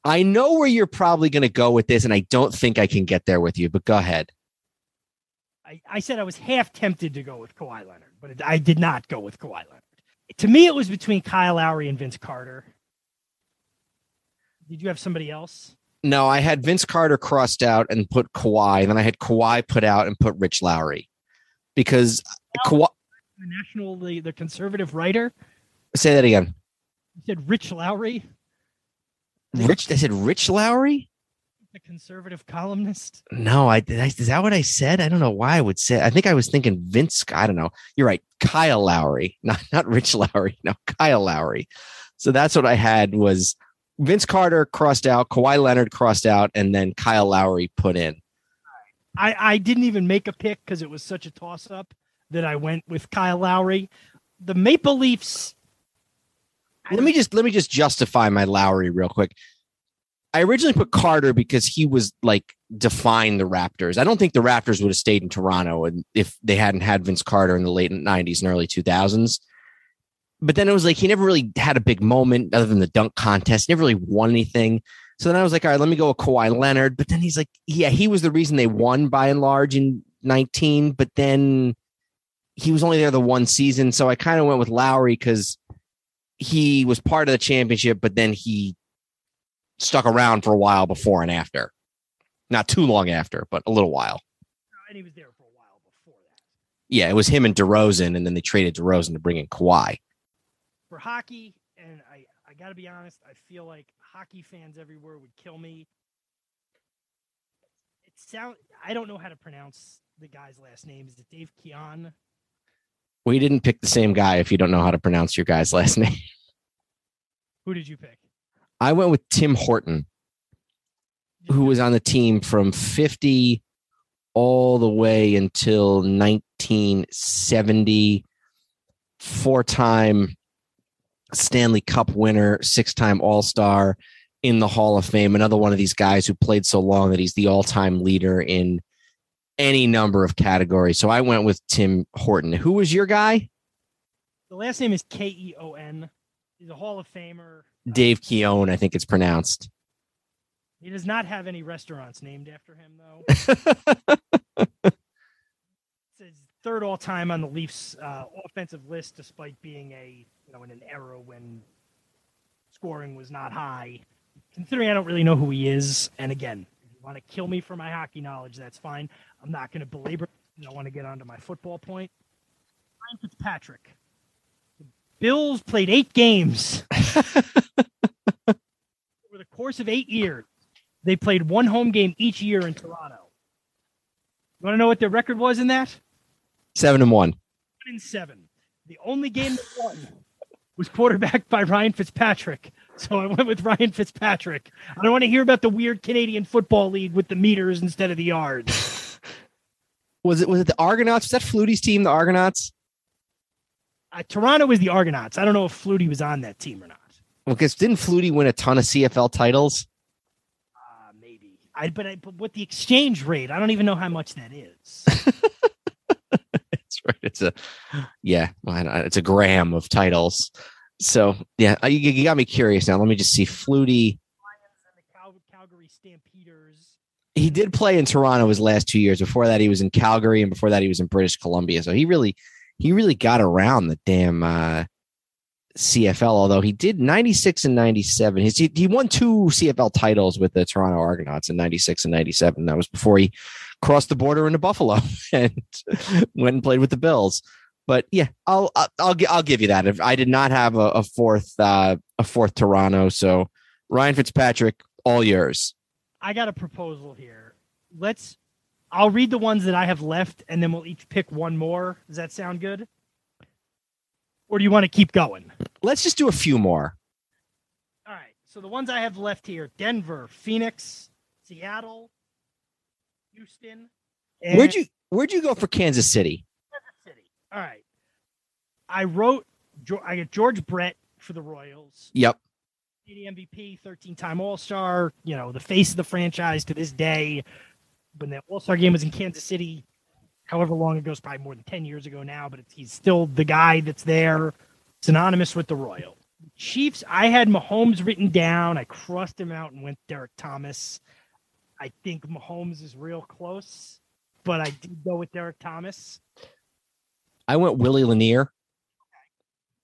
I know where you're probably going to go with this, and I don't think I can get there with you, but go ahead. I, I said I was half tempted to go with Kawhi Leonard, but it, I did not go with Kawhi Leonard. To me, it was between Kyle Lowry and Vince Carter. Did you have somebody else? No, I had Vince Carter crossed out and put Kawhi, and then I had Kawhi put out and put Rich Lowry because Kawhi. The national, the, the conservative writer. Say that again. You said Rich Lowry, Rich. I said Rich Lowry. The conservative columnist. No, I, did I is that what I said? I don't know why I would say. I think I was thinking Vince. I don't know. You're right, Kyle Lowry, not not Rich Lowry. No, Kyle Lowry. So that's what I had was Vince Carter crossed out, Kawhi Leonard crossed out, and then Kyle Lowry put in. I, I didn't even make a pick because it was such a toss up that I went with Kyle Lowry. The Maple Leafs. Let me just let me just justify my Lowry real quick. I originally put Carter because he was like defined the Raptors. I don't think the Raptors would have stayed in Toronto and if they hadn't had Vince Carter in the late 90s and early 2000s. But then it was like he never really had a big moment other than the dunk contest, never really won anything. So then I was like, all right, let me go with Kawhi Leonard. But then he's like, yeah, he was the reason they won by and large in 19, but then he was only there the one season. So I kind of went with Lowry because he was part of the championship, but then he stuck around for a while before and after. Not too long after, but a little while. and he was there for a while before that. Yeah, it was him and DeRozan, and then they traded DeRozan to bring in Kawhi. For hockey, and I, I got to be honest, I feel like hockey fans everywhere would kill me. It sound I don't know how to pronounce the guy's last name. Is it Dave Keon? We didn't pick the same guy if you don't know how to pronounce your guy's last name. Who did you pick? I went with Tim Horton, who was on the team from 50 all the way until 1970, four time Stanley Cup winner, six time All Star in the Hall of Fame. Another one of these guys who played so long that he's the all time leader in any number of categories. So I went with Tim Horton. Who was your guy? The last name is K E O N. He's a Hall of Famer. Dave Keown, I think it's pronounced. He does not have any restaurants named after him, though. it's his third all time on the Leafs uh, offensive list, despite being a you know in an era when scoring was not high. Considering I don't really know who he is, and again, if you want to kill me for my hockey knowledge, that's fine. I'm not going to belabor. I want to get onto my football point. Ryan Fitzpatrick. The Bills played eight games over the course of eight years. They played one home game each year in Toronto. You want to know what their record was in that? Seven and one. One and seven. The only game they won was quarterbacked by Ryan Fitzpatrick. So I went with Ryan Fitzpatrick. I don't want to hear about the weird Canadian Football League with the meters instead of the yards. Was it was it the Argonauts? Was that Flutie's team, the Argonauts? Uh, Toronto was the Argonauts. I don't know if Flutie was on that team or not. Because didn't Flutie win a ton of CFL titles? Uh, maybe. I but I but with the exchange rate, I don't even know how much that is. That's right. It's a yeah, well, I don't- it's a gram of titles. So yeah, uh, you, you got me curious now. Let me just see. Flutie. And the Cal- Calgary Stampeders. He did play in Toronto his last two years. Before that, he was in Calgary, and before that, he was in British Columbia. So he really, he really got around the damn uh, CFL. Although he did ninety six and ninety seven. His he, he won two CFL titles with the Toronto Argonauts in ninety six and ninety seven. That was before he crossed the border into Buffalo and went and played with the Bills. But yeah, I'll I'll I'll, I'll give you that. If I did not have a, a fourth uh, a fourth Toronto, so Ryan Fitzpatrick, all yours. I got a proposal here. Let's. I'll read the ones that I have left, and then we'll each pick one more. Does that sound good? Or do you want to keep going? Let's just do a few more. All right. So the ones I have left here: Denver, Phoenix, Seattle, Houston. And Where'd you Where'd you go for Kansas City? Kansas City. All right. I wrote I got George Brett for the Royals. Yep. MVP, 13 time All Star, you know, the face of the franchise to this day. When the All Star game was in Kansas City, however long ago, it's probably more than 10 years ago now, but he's still the guy that's there, synonymous with the Royal. Chiefs, I had Mahomes written down. I crossed him out and went Derrick Thomas. I think Mahomes is real close, but I did go with Derrick Thomas. I went Willie Lanier,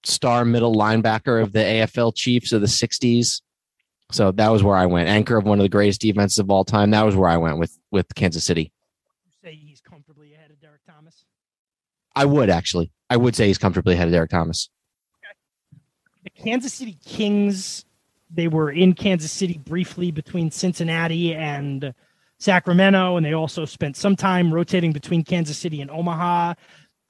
star middle linebacker of the AFL Chiefs of the 60s. So that was where I went. Anchor of one of the greatest defenses of all time. That was where I went with with Kansas City. You say he's comfortably ahead of Derrick Thomas? I would actually. I would say he's comfortably ahead of Derrick Thomas. The Kansas City Kings, they were in Kansas City briefly between Cincinnati and Sacramento, and they also spent some time rotating between Kansas City and Omaha.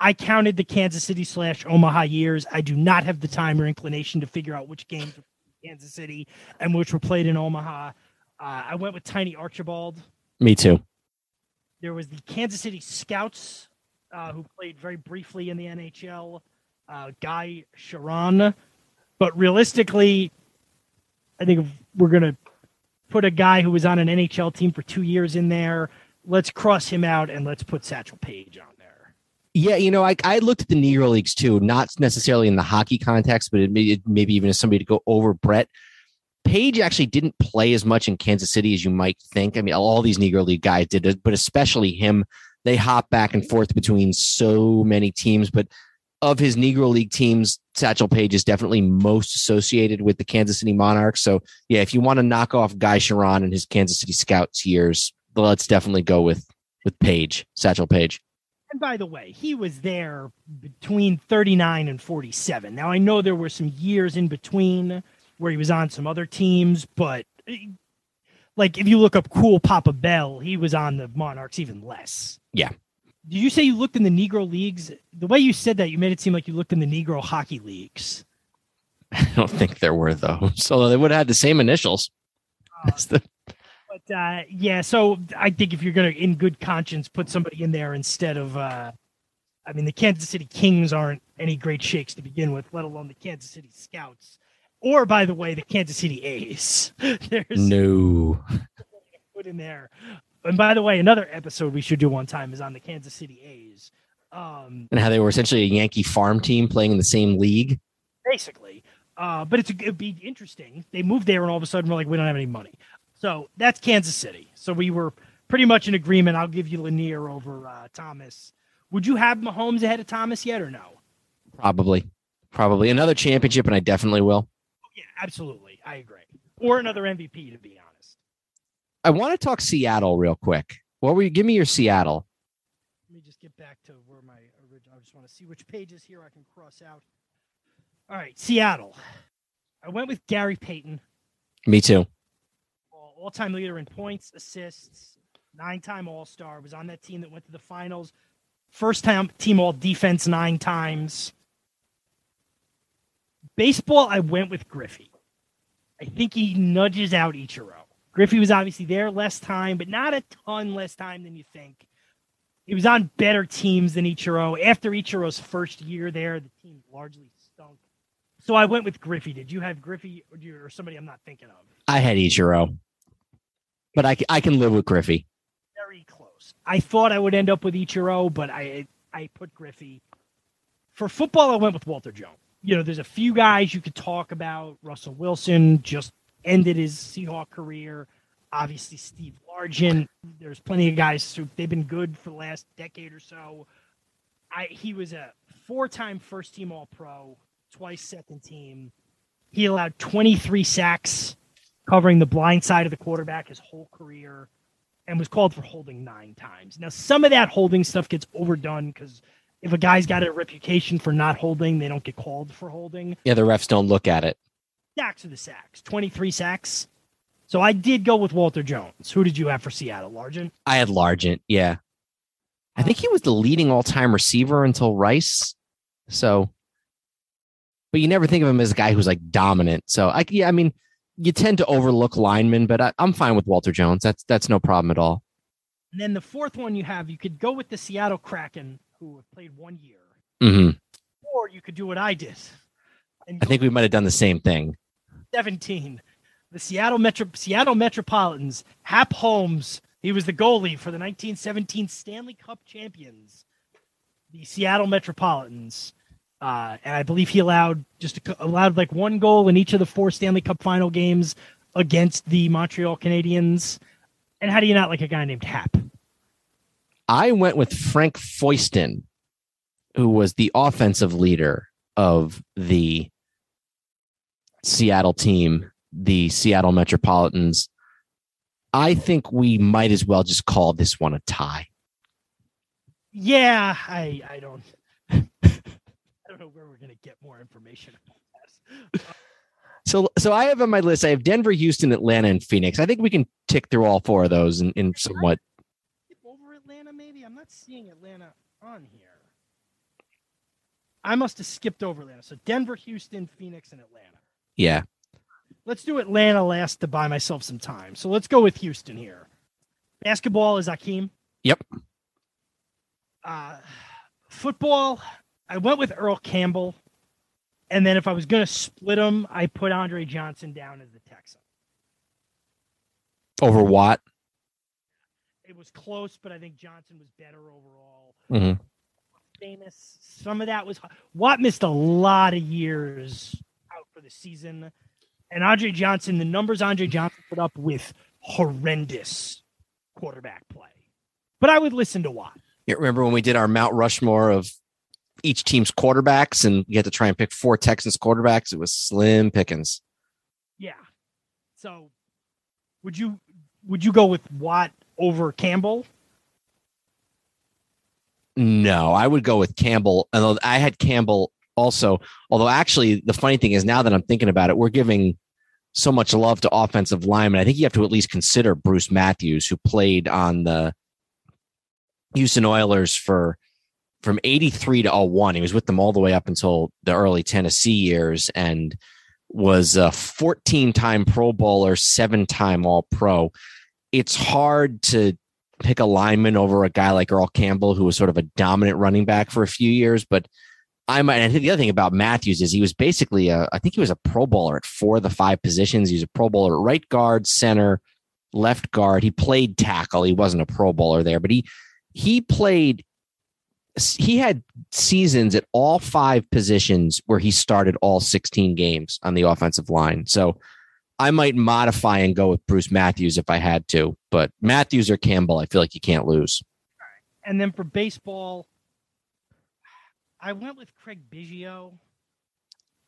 I counted the Kansas City slash Omaha years. I do not have the time or inclination to figure out which games were in Kansas City and which were played in Omaha. Uh, I went with Tiny Archibald. Me too. There was the Kansas City Scouts, uh, who played very briefly in the NHL. Uh, Guy Charron, but realistically, I think we're gonna put a guy who was on an NHL team for two years in there. Let's cross him out and let's put Satchel Paige on there. Yeah, you know, I, I looked at the Negro Leagues too, not necessarily in the hockey context, but it may, it maybe even as somebody to go over Brett. Paige actually didn't play as much in Kansas City as you might think. I mean, all these Negro League guys did, but especially him. They hop back and forth between so many teams, but of his Negro League teams, Satchel Paige is definitely most associated with the Kansas City Monarchs. So, yeah, if you want to knock off Guy Charron and his Kansas City Scouts years, let's definitely go with with Paige, Satchel Paige. And by the way, he was there between 39 and 47. Now, I know there were some years in between where he was on some other teams, but eh, like if you look up Cool Papa Bell, he was on the Monarchs even less. Yeah. Did you say you looked in the Negro leagues? The way you said that, you made it seem like you looked in the Negro hockey leagues. I don't think there were those. Although they would have had the same initials. That's the But uh, yeah, so I think if you're gonna, in good conscience, put somebody in there instead of, uh, I mean, the Kansas City Kings aren't any great shakes to begin with, let alone the Kansas City Scouts, or by the way, the Kansas City A's. There's no. put in there. And by the way, another episode we should do one time is on the Kansas City A's. Um, And how they were essentially a Yankee farm team playing in the same league. basically. Uh, but it's it'd be interesting. They moved there, and all of a sudden we're like, we don't have any money. So that's Kansas City. So we were pretty much in agreement. I'll give you Lanier over uh, Thomas. Would you have Mahomes ahead of Thomas yet, or no? Probably. Probably. Another championship, and I definitely will. Yeah, absolutely. I agree. Or another MVP, to be honest. I want to talk Seattle real quick. What were you? Give me your Seattle. Let me just get back to where my original. I just want to see which pages here I can cross out. All right, Seattle. I went with Gary Payton. Me too. all time leader in points, assists, nine time All Star, was on that team that went to the finals. First time team All Defense nine times. Baseball, I went with Griffey. I think he nudges out Ichiro. Griffey was obviously there less time, but not a ton less time than you think. He was on better teams than Ichiro. After Ichiro's first year there, the team largely stunk. So I went with Griffey. Did you have Griffey or, you, or somebody I'm not thinking of? I had Ichiro, but I, I can live with Griffey. very close. I thought I would end up with Ichiro, but I I put Griffey. For football, I went with Walter Jones. You know, there's a few guys you could talk about. Russell Wilson just ended his Seahawk career. Obviously, Steve Largent. There's plenty of guys who they've been good for the last decade or so. I he was a four-time first-team All-Pro, twice second team. He allowed 23 sacks, covering the blind side of the quarterback his whole career and was called for holding nine times. Now, some of that holding stuff gets overdone because if a guy's got a reputation for not holding, they don't get called for holding. Yeah, the refs don't look at it. Sacks are the sacks, 23 sacks. So I did go with Walter Jones. Who did you have for Seattle, Largent? I had Largent. Yeah. I think he was the leading all time receiver until Rice. So, but you never think of him as a guy who's like dominant. So, I, yeah, I mean, you tend to overlook linemen, but I, I'm fine with Walter Jones. That's that's no problem at all. And then the fourth one you have, you could go with the Seattle Kraken, who have played one year, hmm or you could do what I did. I think we might have done the same thing. 17. The Seattle Metro Seattle Metropolitans, Hap Holmes, he was the goalie for the 1917 Stanley Cup champions, the Seattle Metropolitans. Uh, and I believe he allowed just allowed like one goal in each of the four Stanley Cup final games against the Montreal Canadiens. And how do you not like a guy named Hap? I went with Frank Foyston, who was the offensive leader of the Seattle team, the Seattle Metropolitans. I think we might as well just call this one a tie. Yeah, I I don't I don't know where we're gonna get more information about that. So, so I have on my list. I have Denver, Houston, Atlanta, and Phoenix. I think we can tick through all four of those in, in somewhat. Skip over Atlanta, maybe. I'm not seeing Atlanta on here. I must have skipped over Atlanta. So Denver, Houston, Phoenix, and Atlanta. Yeah, Let's do Atlanta last to buy myself some time. So let's go with Houston here. Basketball is Akeem. Yep. Uh, football, I went with Earl Campbell. And then if I was going to split them, I put Andre Johnson down as the Texan. over Watt. It was close, but I think Johnson was better overall. Mm-hmm. Famous. Some of that was Watt missed a lot of years the season. And Andre Johnson, the numbers Andre Johnson put up with horrendous quarterback play. But I would listen to Watt. You remember when we did our Mount Rushmore of each team's quarterbacks, and you had to try and pick four Texans quarterbacks? It was slim pickings. Yeah. So would you would you go with Watt over Campbell? No, I would go with Campbell. Although I had Campbell also. Although actually, the funny thing is now that I'm thinking about it, we're giving so much love to offensive linemen. I think you have to at least consider Bruce Matthews, who played on the Houston Oilers for from 83 to 01. He was with them all the way up until the early Tennessee years and was a 14 time Pro Bowler, seven time All Pro. It's hard to pick a lineman over a guy like Earl Campbell, who was sort of a dominant running back for a few years. But I might, I think the other thing about Matthews is he was basically a, I think he was a Pro Bowler at four of the five positions. He was a Pro Bowler at right guard, center, left guard. He played tackle. He wasn't a Pro Bowler there, but he, he played, he had seasons at all five positions where he started all 16 games on the offensive line. So I might modify and go with Bruce Matthews if I had to, but Matthews or Campbell, I feel like you can't lose. And then for baseball, I went with Craig Biggio.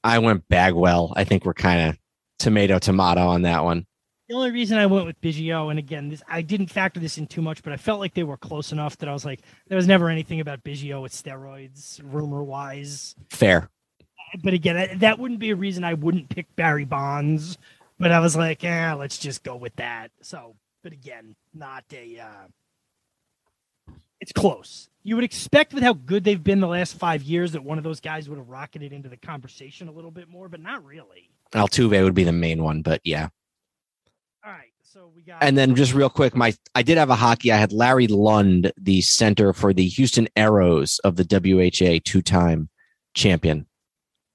I went Bagwell. I think we're kind of tomato tomato on that one. The only reason I went with Biggio, and again, this I didn't factor this in too much, but I felt like they were close enough that I was like, there was never anything about Biggio with steroids, rumor wise. Fair. But again, that wouldn't be a reason I wouldn't pick Barry Bonds. But I was like, yeah, let's just go with that. So, but again, not a. Uh, it's close. You would expect with how good they've been the last five years that one of those guys would have rocketed into the conversation a little bit more, but not really. Altuve would be the main one, but yeah. All right, so we got. And then just real quick, my I did have a hockey. I had Larry Lund, the center for the Houston Aeros of the WHA, two time champion.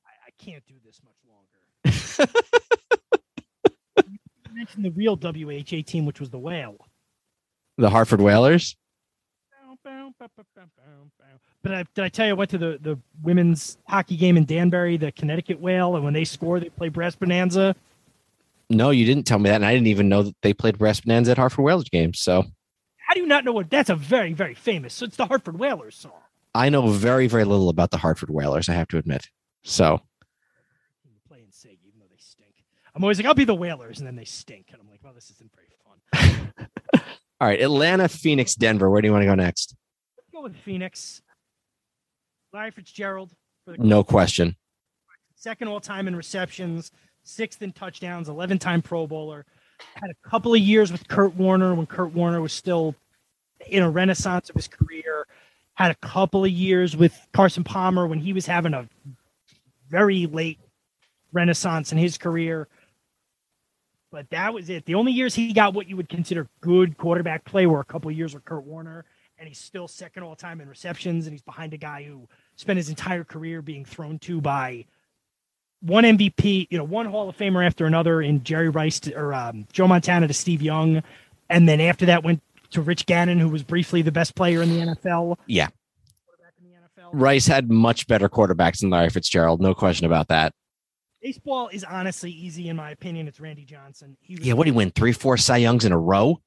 I, I can't do this much longer. you mentioned the real WHA team, which was the Whale. The Hartford Whalers. But I, did I tell you I went to the, the women's hockey game in Danbury, the Connecticut Whale, and when they score, they play Brass Bonanza. No, you didn't tell me that, and I didn't even know that they played Brass Bonanza at Hartford Whalers games. So How do you not know what? That's a very very famous. So it's the Hartford Whalers song. I know very very little about the Hartford Whalers. I have to admit. So play in Sig, even though they stink. I'm always like, I'll be the Whalers, and then they stink, and I'm like, well, this isn't very fun. all right, Atlanta, Phoenix, Denver. Where do you want to go next? With Phoenix. Larry Fitzgerald for the No question. second all time in receptions, sixth in touchdowns, 11 time Pro Bowler. Had a couple of years with Kurt Warner when Kurt Warner was still in a renaissance of his career. Had a couple of years with Carson Palmer when he was having a very late renaissance in his career. But that was it. The only years he got what you would consider good quarterback play were a couple of years with Kurt Warner, and he's still second all time in receptions, and he's behind a guy who spent his entire career being thrown to by one MVP, you know, one Hall of Famer after another in Jerry Rice to, or um, Joe Montana to Steve Young, and then after that went to Rich Gannon, who was briefly the best player in the NFL. Yeah. Rice had much better quarterbacks than Larry Fitzgerald, no question about that. Baseball is honestly easy in my opinion. It's Randy Johnson. He yeah, what did he win? Three, four Cy Youngs in a row?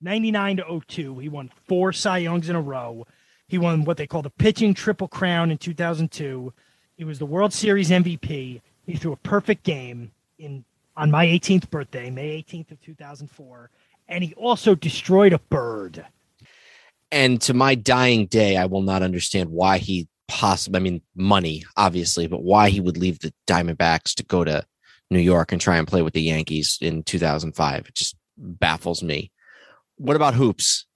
99 to 02. He won four Cy Youngs in a row. He won what they call the pitching triple crown in 2002. He was the World Series MVP. He threw a perfect game in on my 18th birthday, May 18th of 2004, and he also destroyed a bird. And to my dying day, I will not understand why he possibly, I mean, money, obviously, but why he would leave the Diamondbacks to go to New York and try and play with the Yankees in 2005. It just baffles me. What about hoops?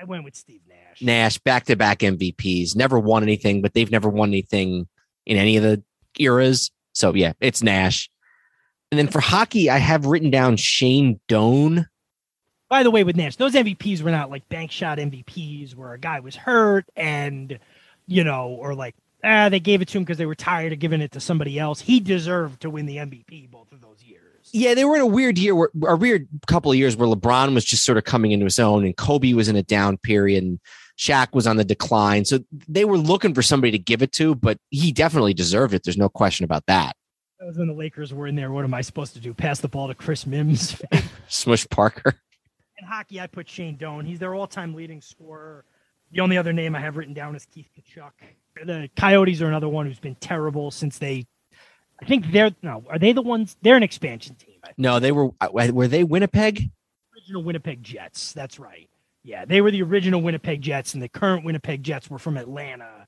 I went with Steve Nash. Nash, back to back MVPs, never won anything, but they've never won anything in any of the eras. So yeah, it's Nash. And then for hockey, I have written down Shane Doan. By the way, with Nash, those MVPs were not like bank shot MVPs where a guy was hurt and, you know, or like, ah, they gave it to him because they were tired of giving it to somebody else. He deserved to win the MVP both of those. Yeah, they were in a weird year, where, a weird couple of years where LeBron was just sort of coming into his own, and Kobe was in a down period, and Shaq was on the decline. So they were looking for somebody to give it to, but he definitely deserved it. There's no question about that. That was when the Lakers were in there. What am I supposed to do? Pass the ball to Chris Mims? Smush Parker. In hockey, I put Shane Doan. He's their all-time leading scorer. The only other name I have written down is Keith Tkachuk. The Coyotes are another one who's been terrible since they I think they're no. Are they the ones? They're an expansion team. No, they were. Uh, were they Winnipeg? Original Winnipeg Jets. That's right. Yeah, they were the original Winnipeg Jets, and the current Winnipeg Jets were from Atlanta.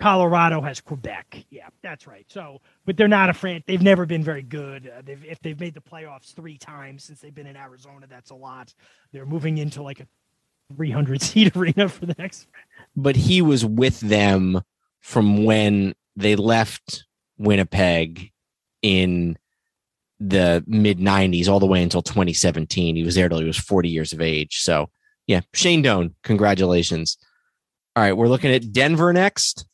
Colorado has Quebec. Yeah, that's right. So, but they're not a fran. They've never been very good. Uh, they've if they've made the playoffs three times since they've been in Arizona. That's a lot. They're moving into like a 300 seat arena for the next. But he was with them from when they left Winnipeg in the mid 90s all the way until 2017. He was there till he was 40 years of age. So, yeah, Shane Doan, congratulations. All right, we're looking at Denver next.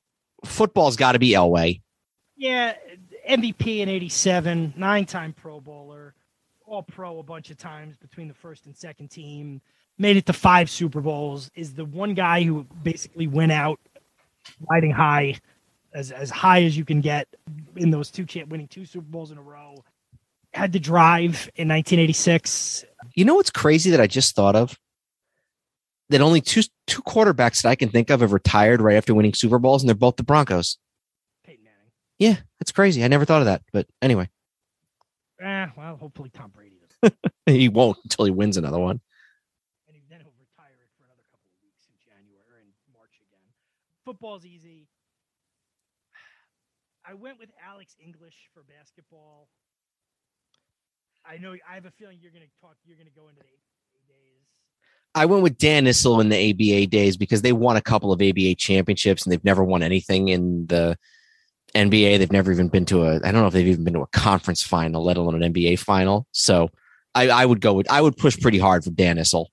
Football's got to be Elway. Yeah, MVP in 87, nine time Pro Bowler, all pro a bunch of times between the first and second team, made it to five Super Bowls, is the one guy who basically went out riding high as as high as you can get in those two champ winning two Super Bowls in a row. Had to drive in 1986. You know what's crazy that I just thought of? That only two two quarterbacks that I can think of have retired right after winning Super Bowls, and they're both the Broncos. Peyton Manning. Yeah, that's crazy. I never thought of that, but anyway. Eh, well, hopefully Tom Brady does. he won't until he wins another one. And then he'll retire it for another couple of weeks in January or in March again. Football's easy. I went with Alex English for basketball. I know I have a feeling you're going to talk. You're going to go into the ABA days. I went with Dan Issel in the ABA days because they won a couple of ABA championships and they've never won anything in the NBA. They've never even been to a. I don't know if they've even been to a conference final, let alone an NBA final. So I, I would go with. I would push pretty hard for Dan Issel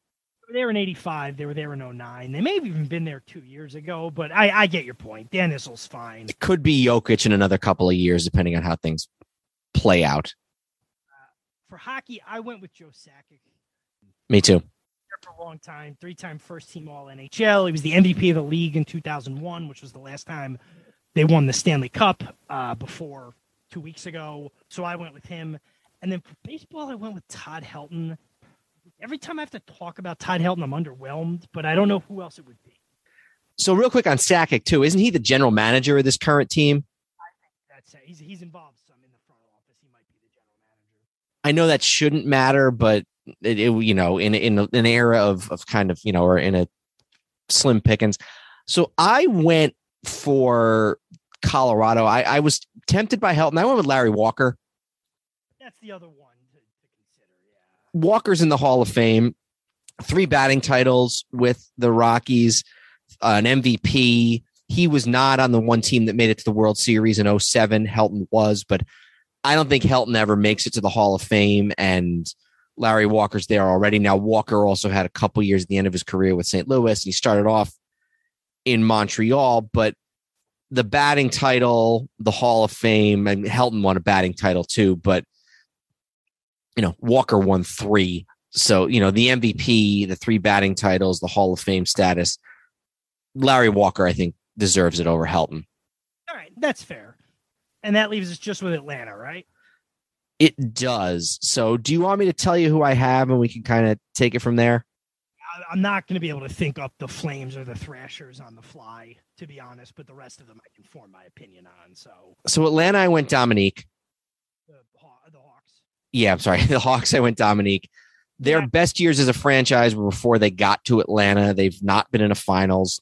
were there in 85. They were there in 09. They may have even been there two years ago, but I, I get your point. Dan Issel's fine. It could be Jokic in another couple of years, depending on how things play out. Uh, for hockey, I went with Joe Sakic. Me too. For a long time, three-time first-team All NHL. He was the MVP of the league in 2001, which was the last time they won the Stanley Cup uh, before two weeks ago. So I went with him. And then for baseball, I went with Todd Helton every time I have to talk about Todd Helton, I'm underwhelmed, but I don't know who else it would be. So real quick on Sakic too, isn't he the general manager of this current team? I think that's he's he's involved some in the front office. He might be the general manager. I know that shouldn't matter, but it, it you know in in an era of of kind of you know or in a slim pickings. So I went for Colorado. I, I was tempted by Helton. I went with Larry Walker. That's the other one. Walker's in the Hall of Fame, three batting titles with the Rockies, uh, an MVP. He was not on the one team that made it to the World Series in 07. Helton was, but I don't think Helton ever makes it to the Hall of Fame. And Larry Walker's there already. Now, Walker also had a couple years at the end of his career with St. Louis, and he started off in Montreal, but the batting title, the Hall of Fame, and Helton won a batting title too, but you know, Walker won three. So, you know, the MVP, the three batting titles, the Hall of Fame status. Larry Walker, I think, deserves it over Helton. All right, that's fair. And that leaves us just with Atlanta, right? It does. So, do you want me to tell you who I have and we can kind of take it from there? I'm not going to be able to think up the Flames or the Thrashers on the fly, to be honest, but the rest of them I can form my opinion on. So, so Atlanta, I went Dominique. The, the Hawks. Yeah, I'm sorry. The Hawks, I went Dominique. Their yeah. best years as a franchise were before they got to Atlanta. They've not been in a finals.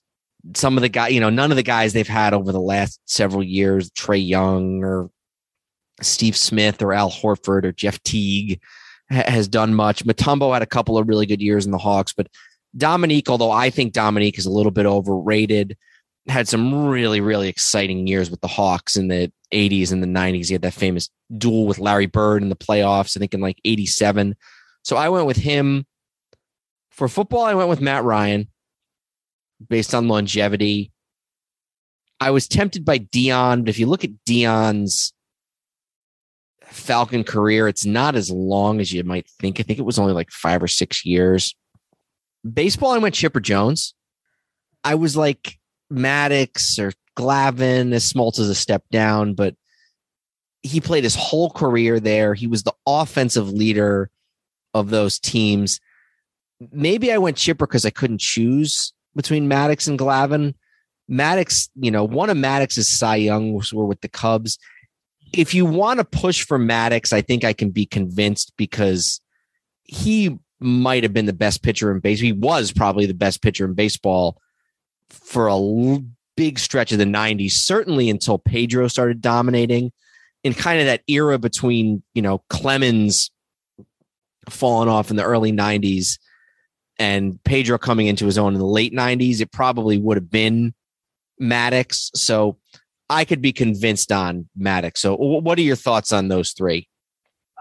Some of the guys, you know, none of the guys they've had over the last several years, Trae Young or Steve Smith or Al Horford or Jeff Teague has done much. Mutombo had a couple of really good years in the Hawks, but Dominique, although I think Dominique is a little bit overrated, had some really, really exciting years with the Hawks in the 80s and the 90s. He had that famous duel with Larry Bird in the playoffs, I think in like 87. So I went with him. For football, I went with Matt Ryan based on longevity. I was tempted by Deion, but if you look at Deion's Falcon career, it's not as long as you might think. I think it was only like five or six years. Baseball, I went Chipper Jones. I was like Maddux or Glavine, as Smoltz is a step down, but he played his whole career there. He was the offensive leader of those teams. Maybe I went Chipper because I couldn't choose between Maddux and Glavine. Maddux, you know, one of Maddux's Cy Youngs were with the Cubs if you want to push for Maddux, I think I can be convinced because he might have been the best pitcher in baseball. He was probably the best pitcher in baseball for a big stretch of the 90s, certainly until Pedro started dominating in kind of that era between, you know, Clemens falling off in the early 90s and Pedro coming into his own in the late 90s. It probably would have been Maddux. So I could be convinced on Maddux. So, what are your thoughts on those three?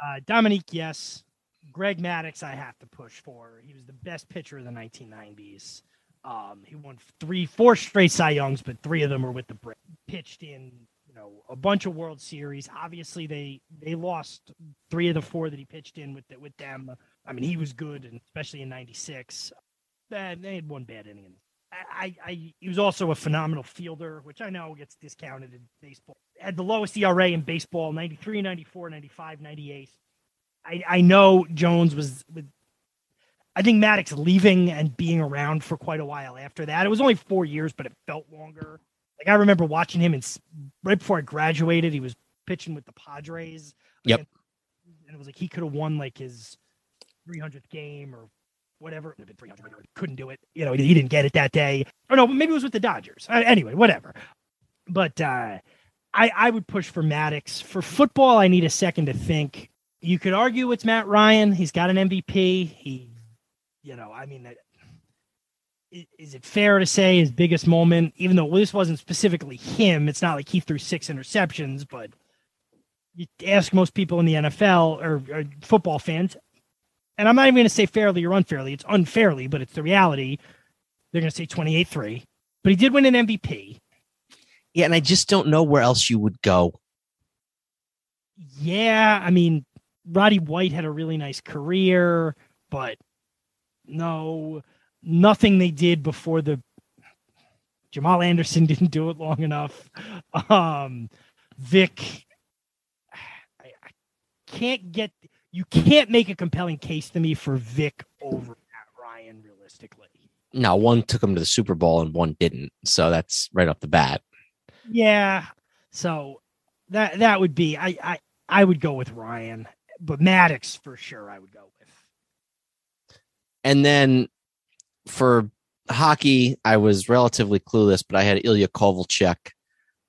Uh, Dominique, yes. Greg Maddux, I have to push for. He was the best pitcher of the 1990s. Um, he won three, four straight Cy Youngs, but three of them were with the Brit. Pitched in, you know, a bunch of World Series. Obviously, they they lost three of the four that he pitched in with the, with them. I mean, he was good, and especially in '96. They had one bad inning in I, I, he was also a phenomenal fielder, which I know gets discounted in baseball. Had the lowest ERA in baseball 93, 94, 95, 98. I, I know Jones was with, I think Maddux leaving and being around for quite a while after that. It was only four years, but it felt longer. Like I remember watching him and right before I graduated, he was pitching with the Padres. Yep. And, it was like he could have won like his 300th game or whatever. Couldn't do it. You know, he didn't get it that day. Or no, maybe it was with the Dodgers. Uh, anyway, whatever. But uh, I, I would push for Maddux. For football, I need a second to think. You could argue it's Matt Ryan. He's got an MVP. He, you know, I mean, is it fair to say his biggest moment, even though this wasn't specifically him, it's not like he threw six interceptions, but you ask most people in the NFL or, or football fans, and I'm not even going to say fairly or unfairly. It's unfairly, but it's the reality. They're going to say 28 3. But he did win an MVP. Yeah, and I just don't know where else you would go. Yeah, I mean, Roddy White had a really nice career, but no, nothing they did before the Jamal Anderson didn't do it long enough. Um, Vic, I, I can't get you can't make a compelling case to me for Vic over Matt Ryan realistically. No, one took him to the Super Bowl and one didn't. So that's right off the bat. Yeah. So that that would be I I, I would go with Ryan, but Maddux for sure I would go with. And then for hockey, I was relatively clueless, but I had Ilya Kovalchuk,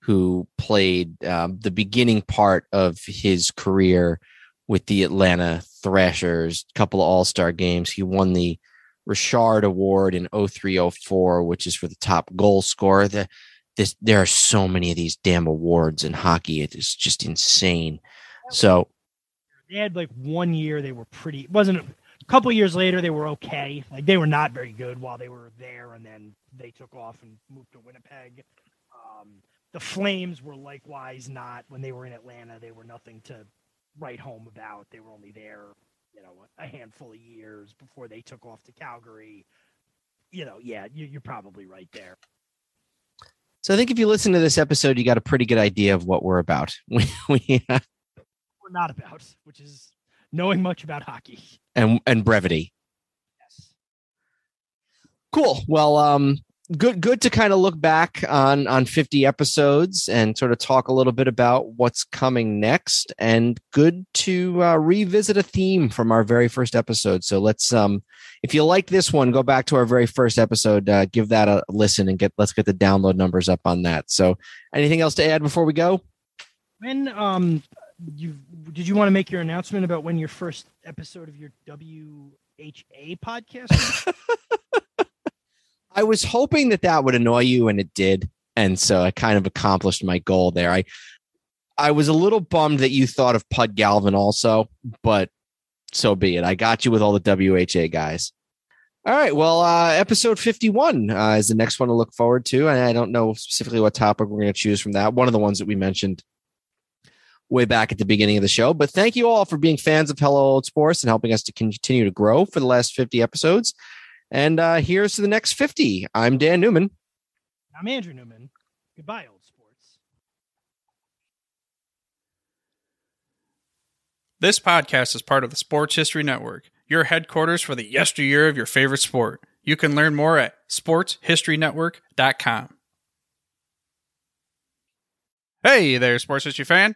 who played um, the beginning part of his career with the Atlanta Thrashers, a couple of All Star games. He won the Richard Award in 0304, which is for the top goal scorer. The, this, there are so many of these damn awards in hockey. It is just insane. So they had like one year they were pretty. It wasn't couple years later they were okay. Like they were not very good while they were there, and then they took off and moved to Winnipeg. Um, the Flames were likewise not when they were in Atlanta. They were nothing to write home about. They were only there, you know, a handful of years before they took off to Calgary. You know, yeah, you, are probably right there. So I think if you listen to this episode, you got a pretty good idea of what we're about. We, we we're not about, which is knowing much about hockey and and brevity. Yes. Cool. Well, um, good good to kind of look back on on 50 episodes and sort of talk a little bit about what's coming next and good to uh, revisit a theme from our very first episode so let's um if you like this one go back to our very first episode uh, give that a listen and get let's get the download numbers up on that so anything else to add before we go when um you did you want to make your announcement about when your first episode of your WHA podcast I was hoping that that would annoy you, and it did, and so I kind of accomplished my goal there. I I was a little bummed that you thought of Pud Galvin also, but so be it. I got you with all the WHA guys. All right. Well, uh, episode 51 uh, is the next one to look forward to. And I don't know specifically what topic we're going to choose from that. One of the ones that we mentioned way back at the beginning of the show. But thank you all for being fans of Hello Old Sports and helping us to continue to grow for the last 50 episodes. And uh, here's to the next 50. I'm Dan Newman. I'm Andrew Newman. Goodbye, old sports. This podcast is part of the Sports History Network, your headquarters for the yesteryear of your favorite sport. You can learn more at sportshistorynetwork.com. Hey there, sports history fan.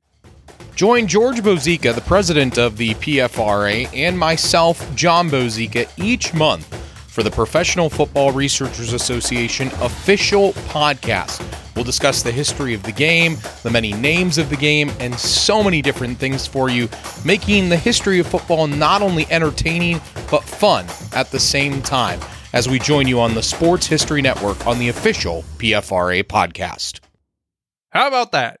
Join George Bozeka, the president of the PFRA, and myself, John Bozeka, each month for the Professional Football Researchers Association official podcast We'll discuss the history of the game, the many names of the game, and so many different things for you, making the history of football not only entertaining, but fun at the same time as we join you on the Sports History Network on the official PFRA podcast. How about that?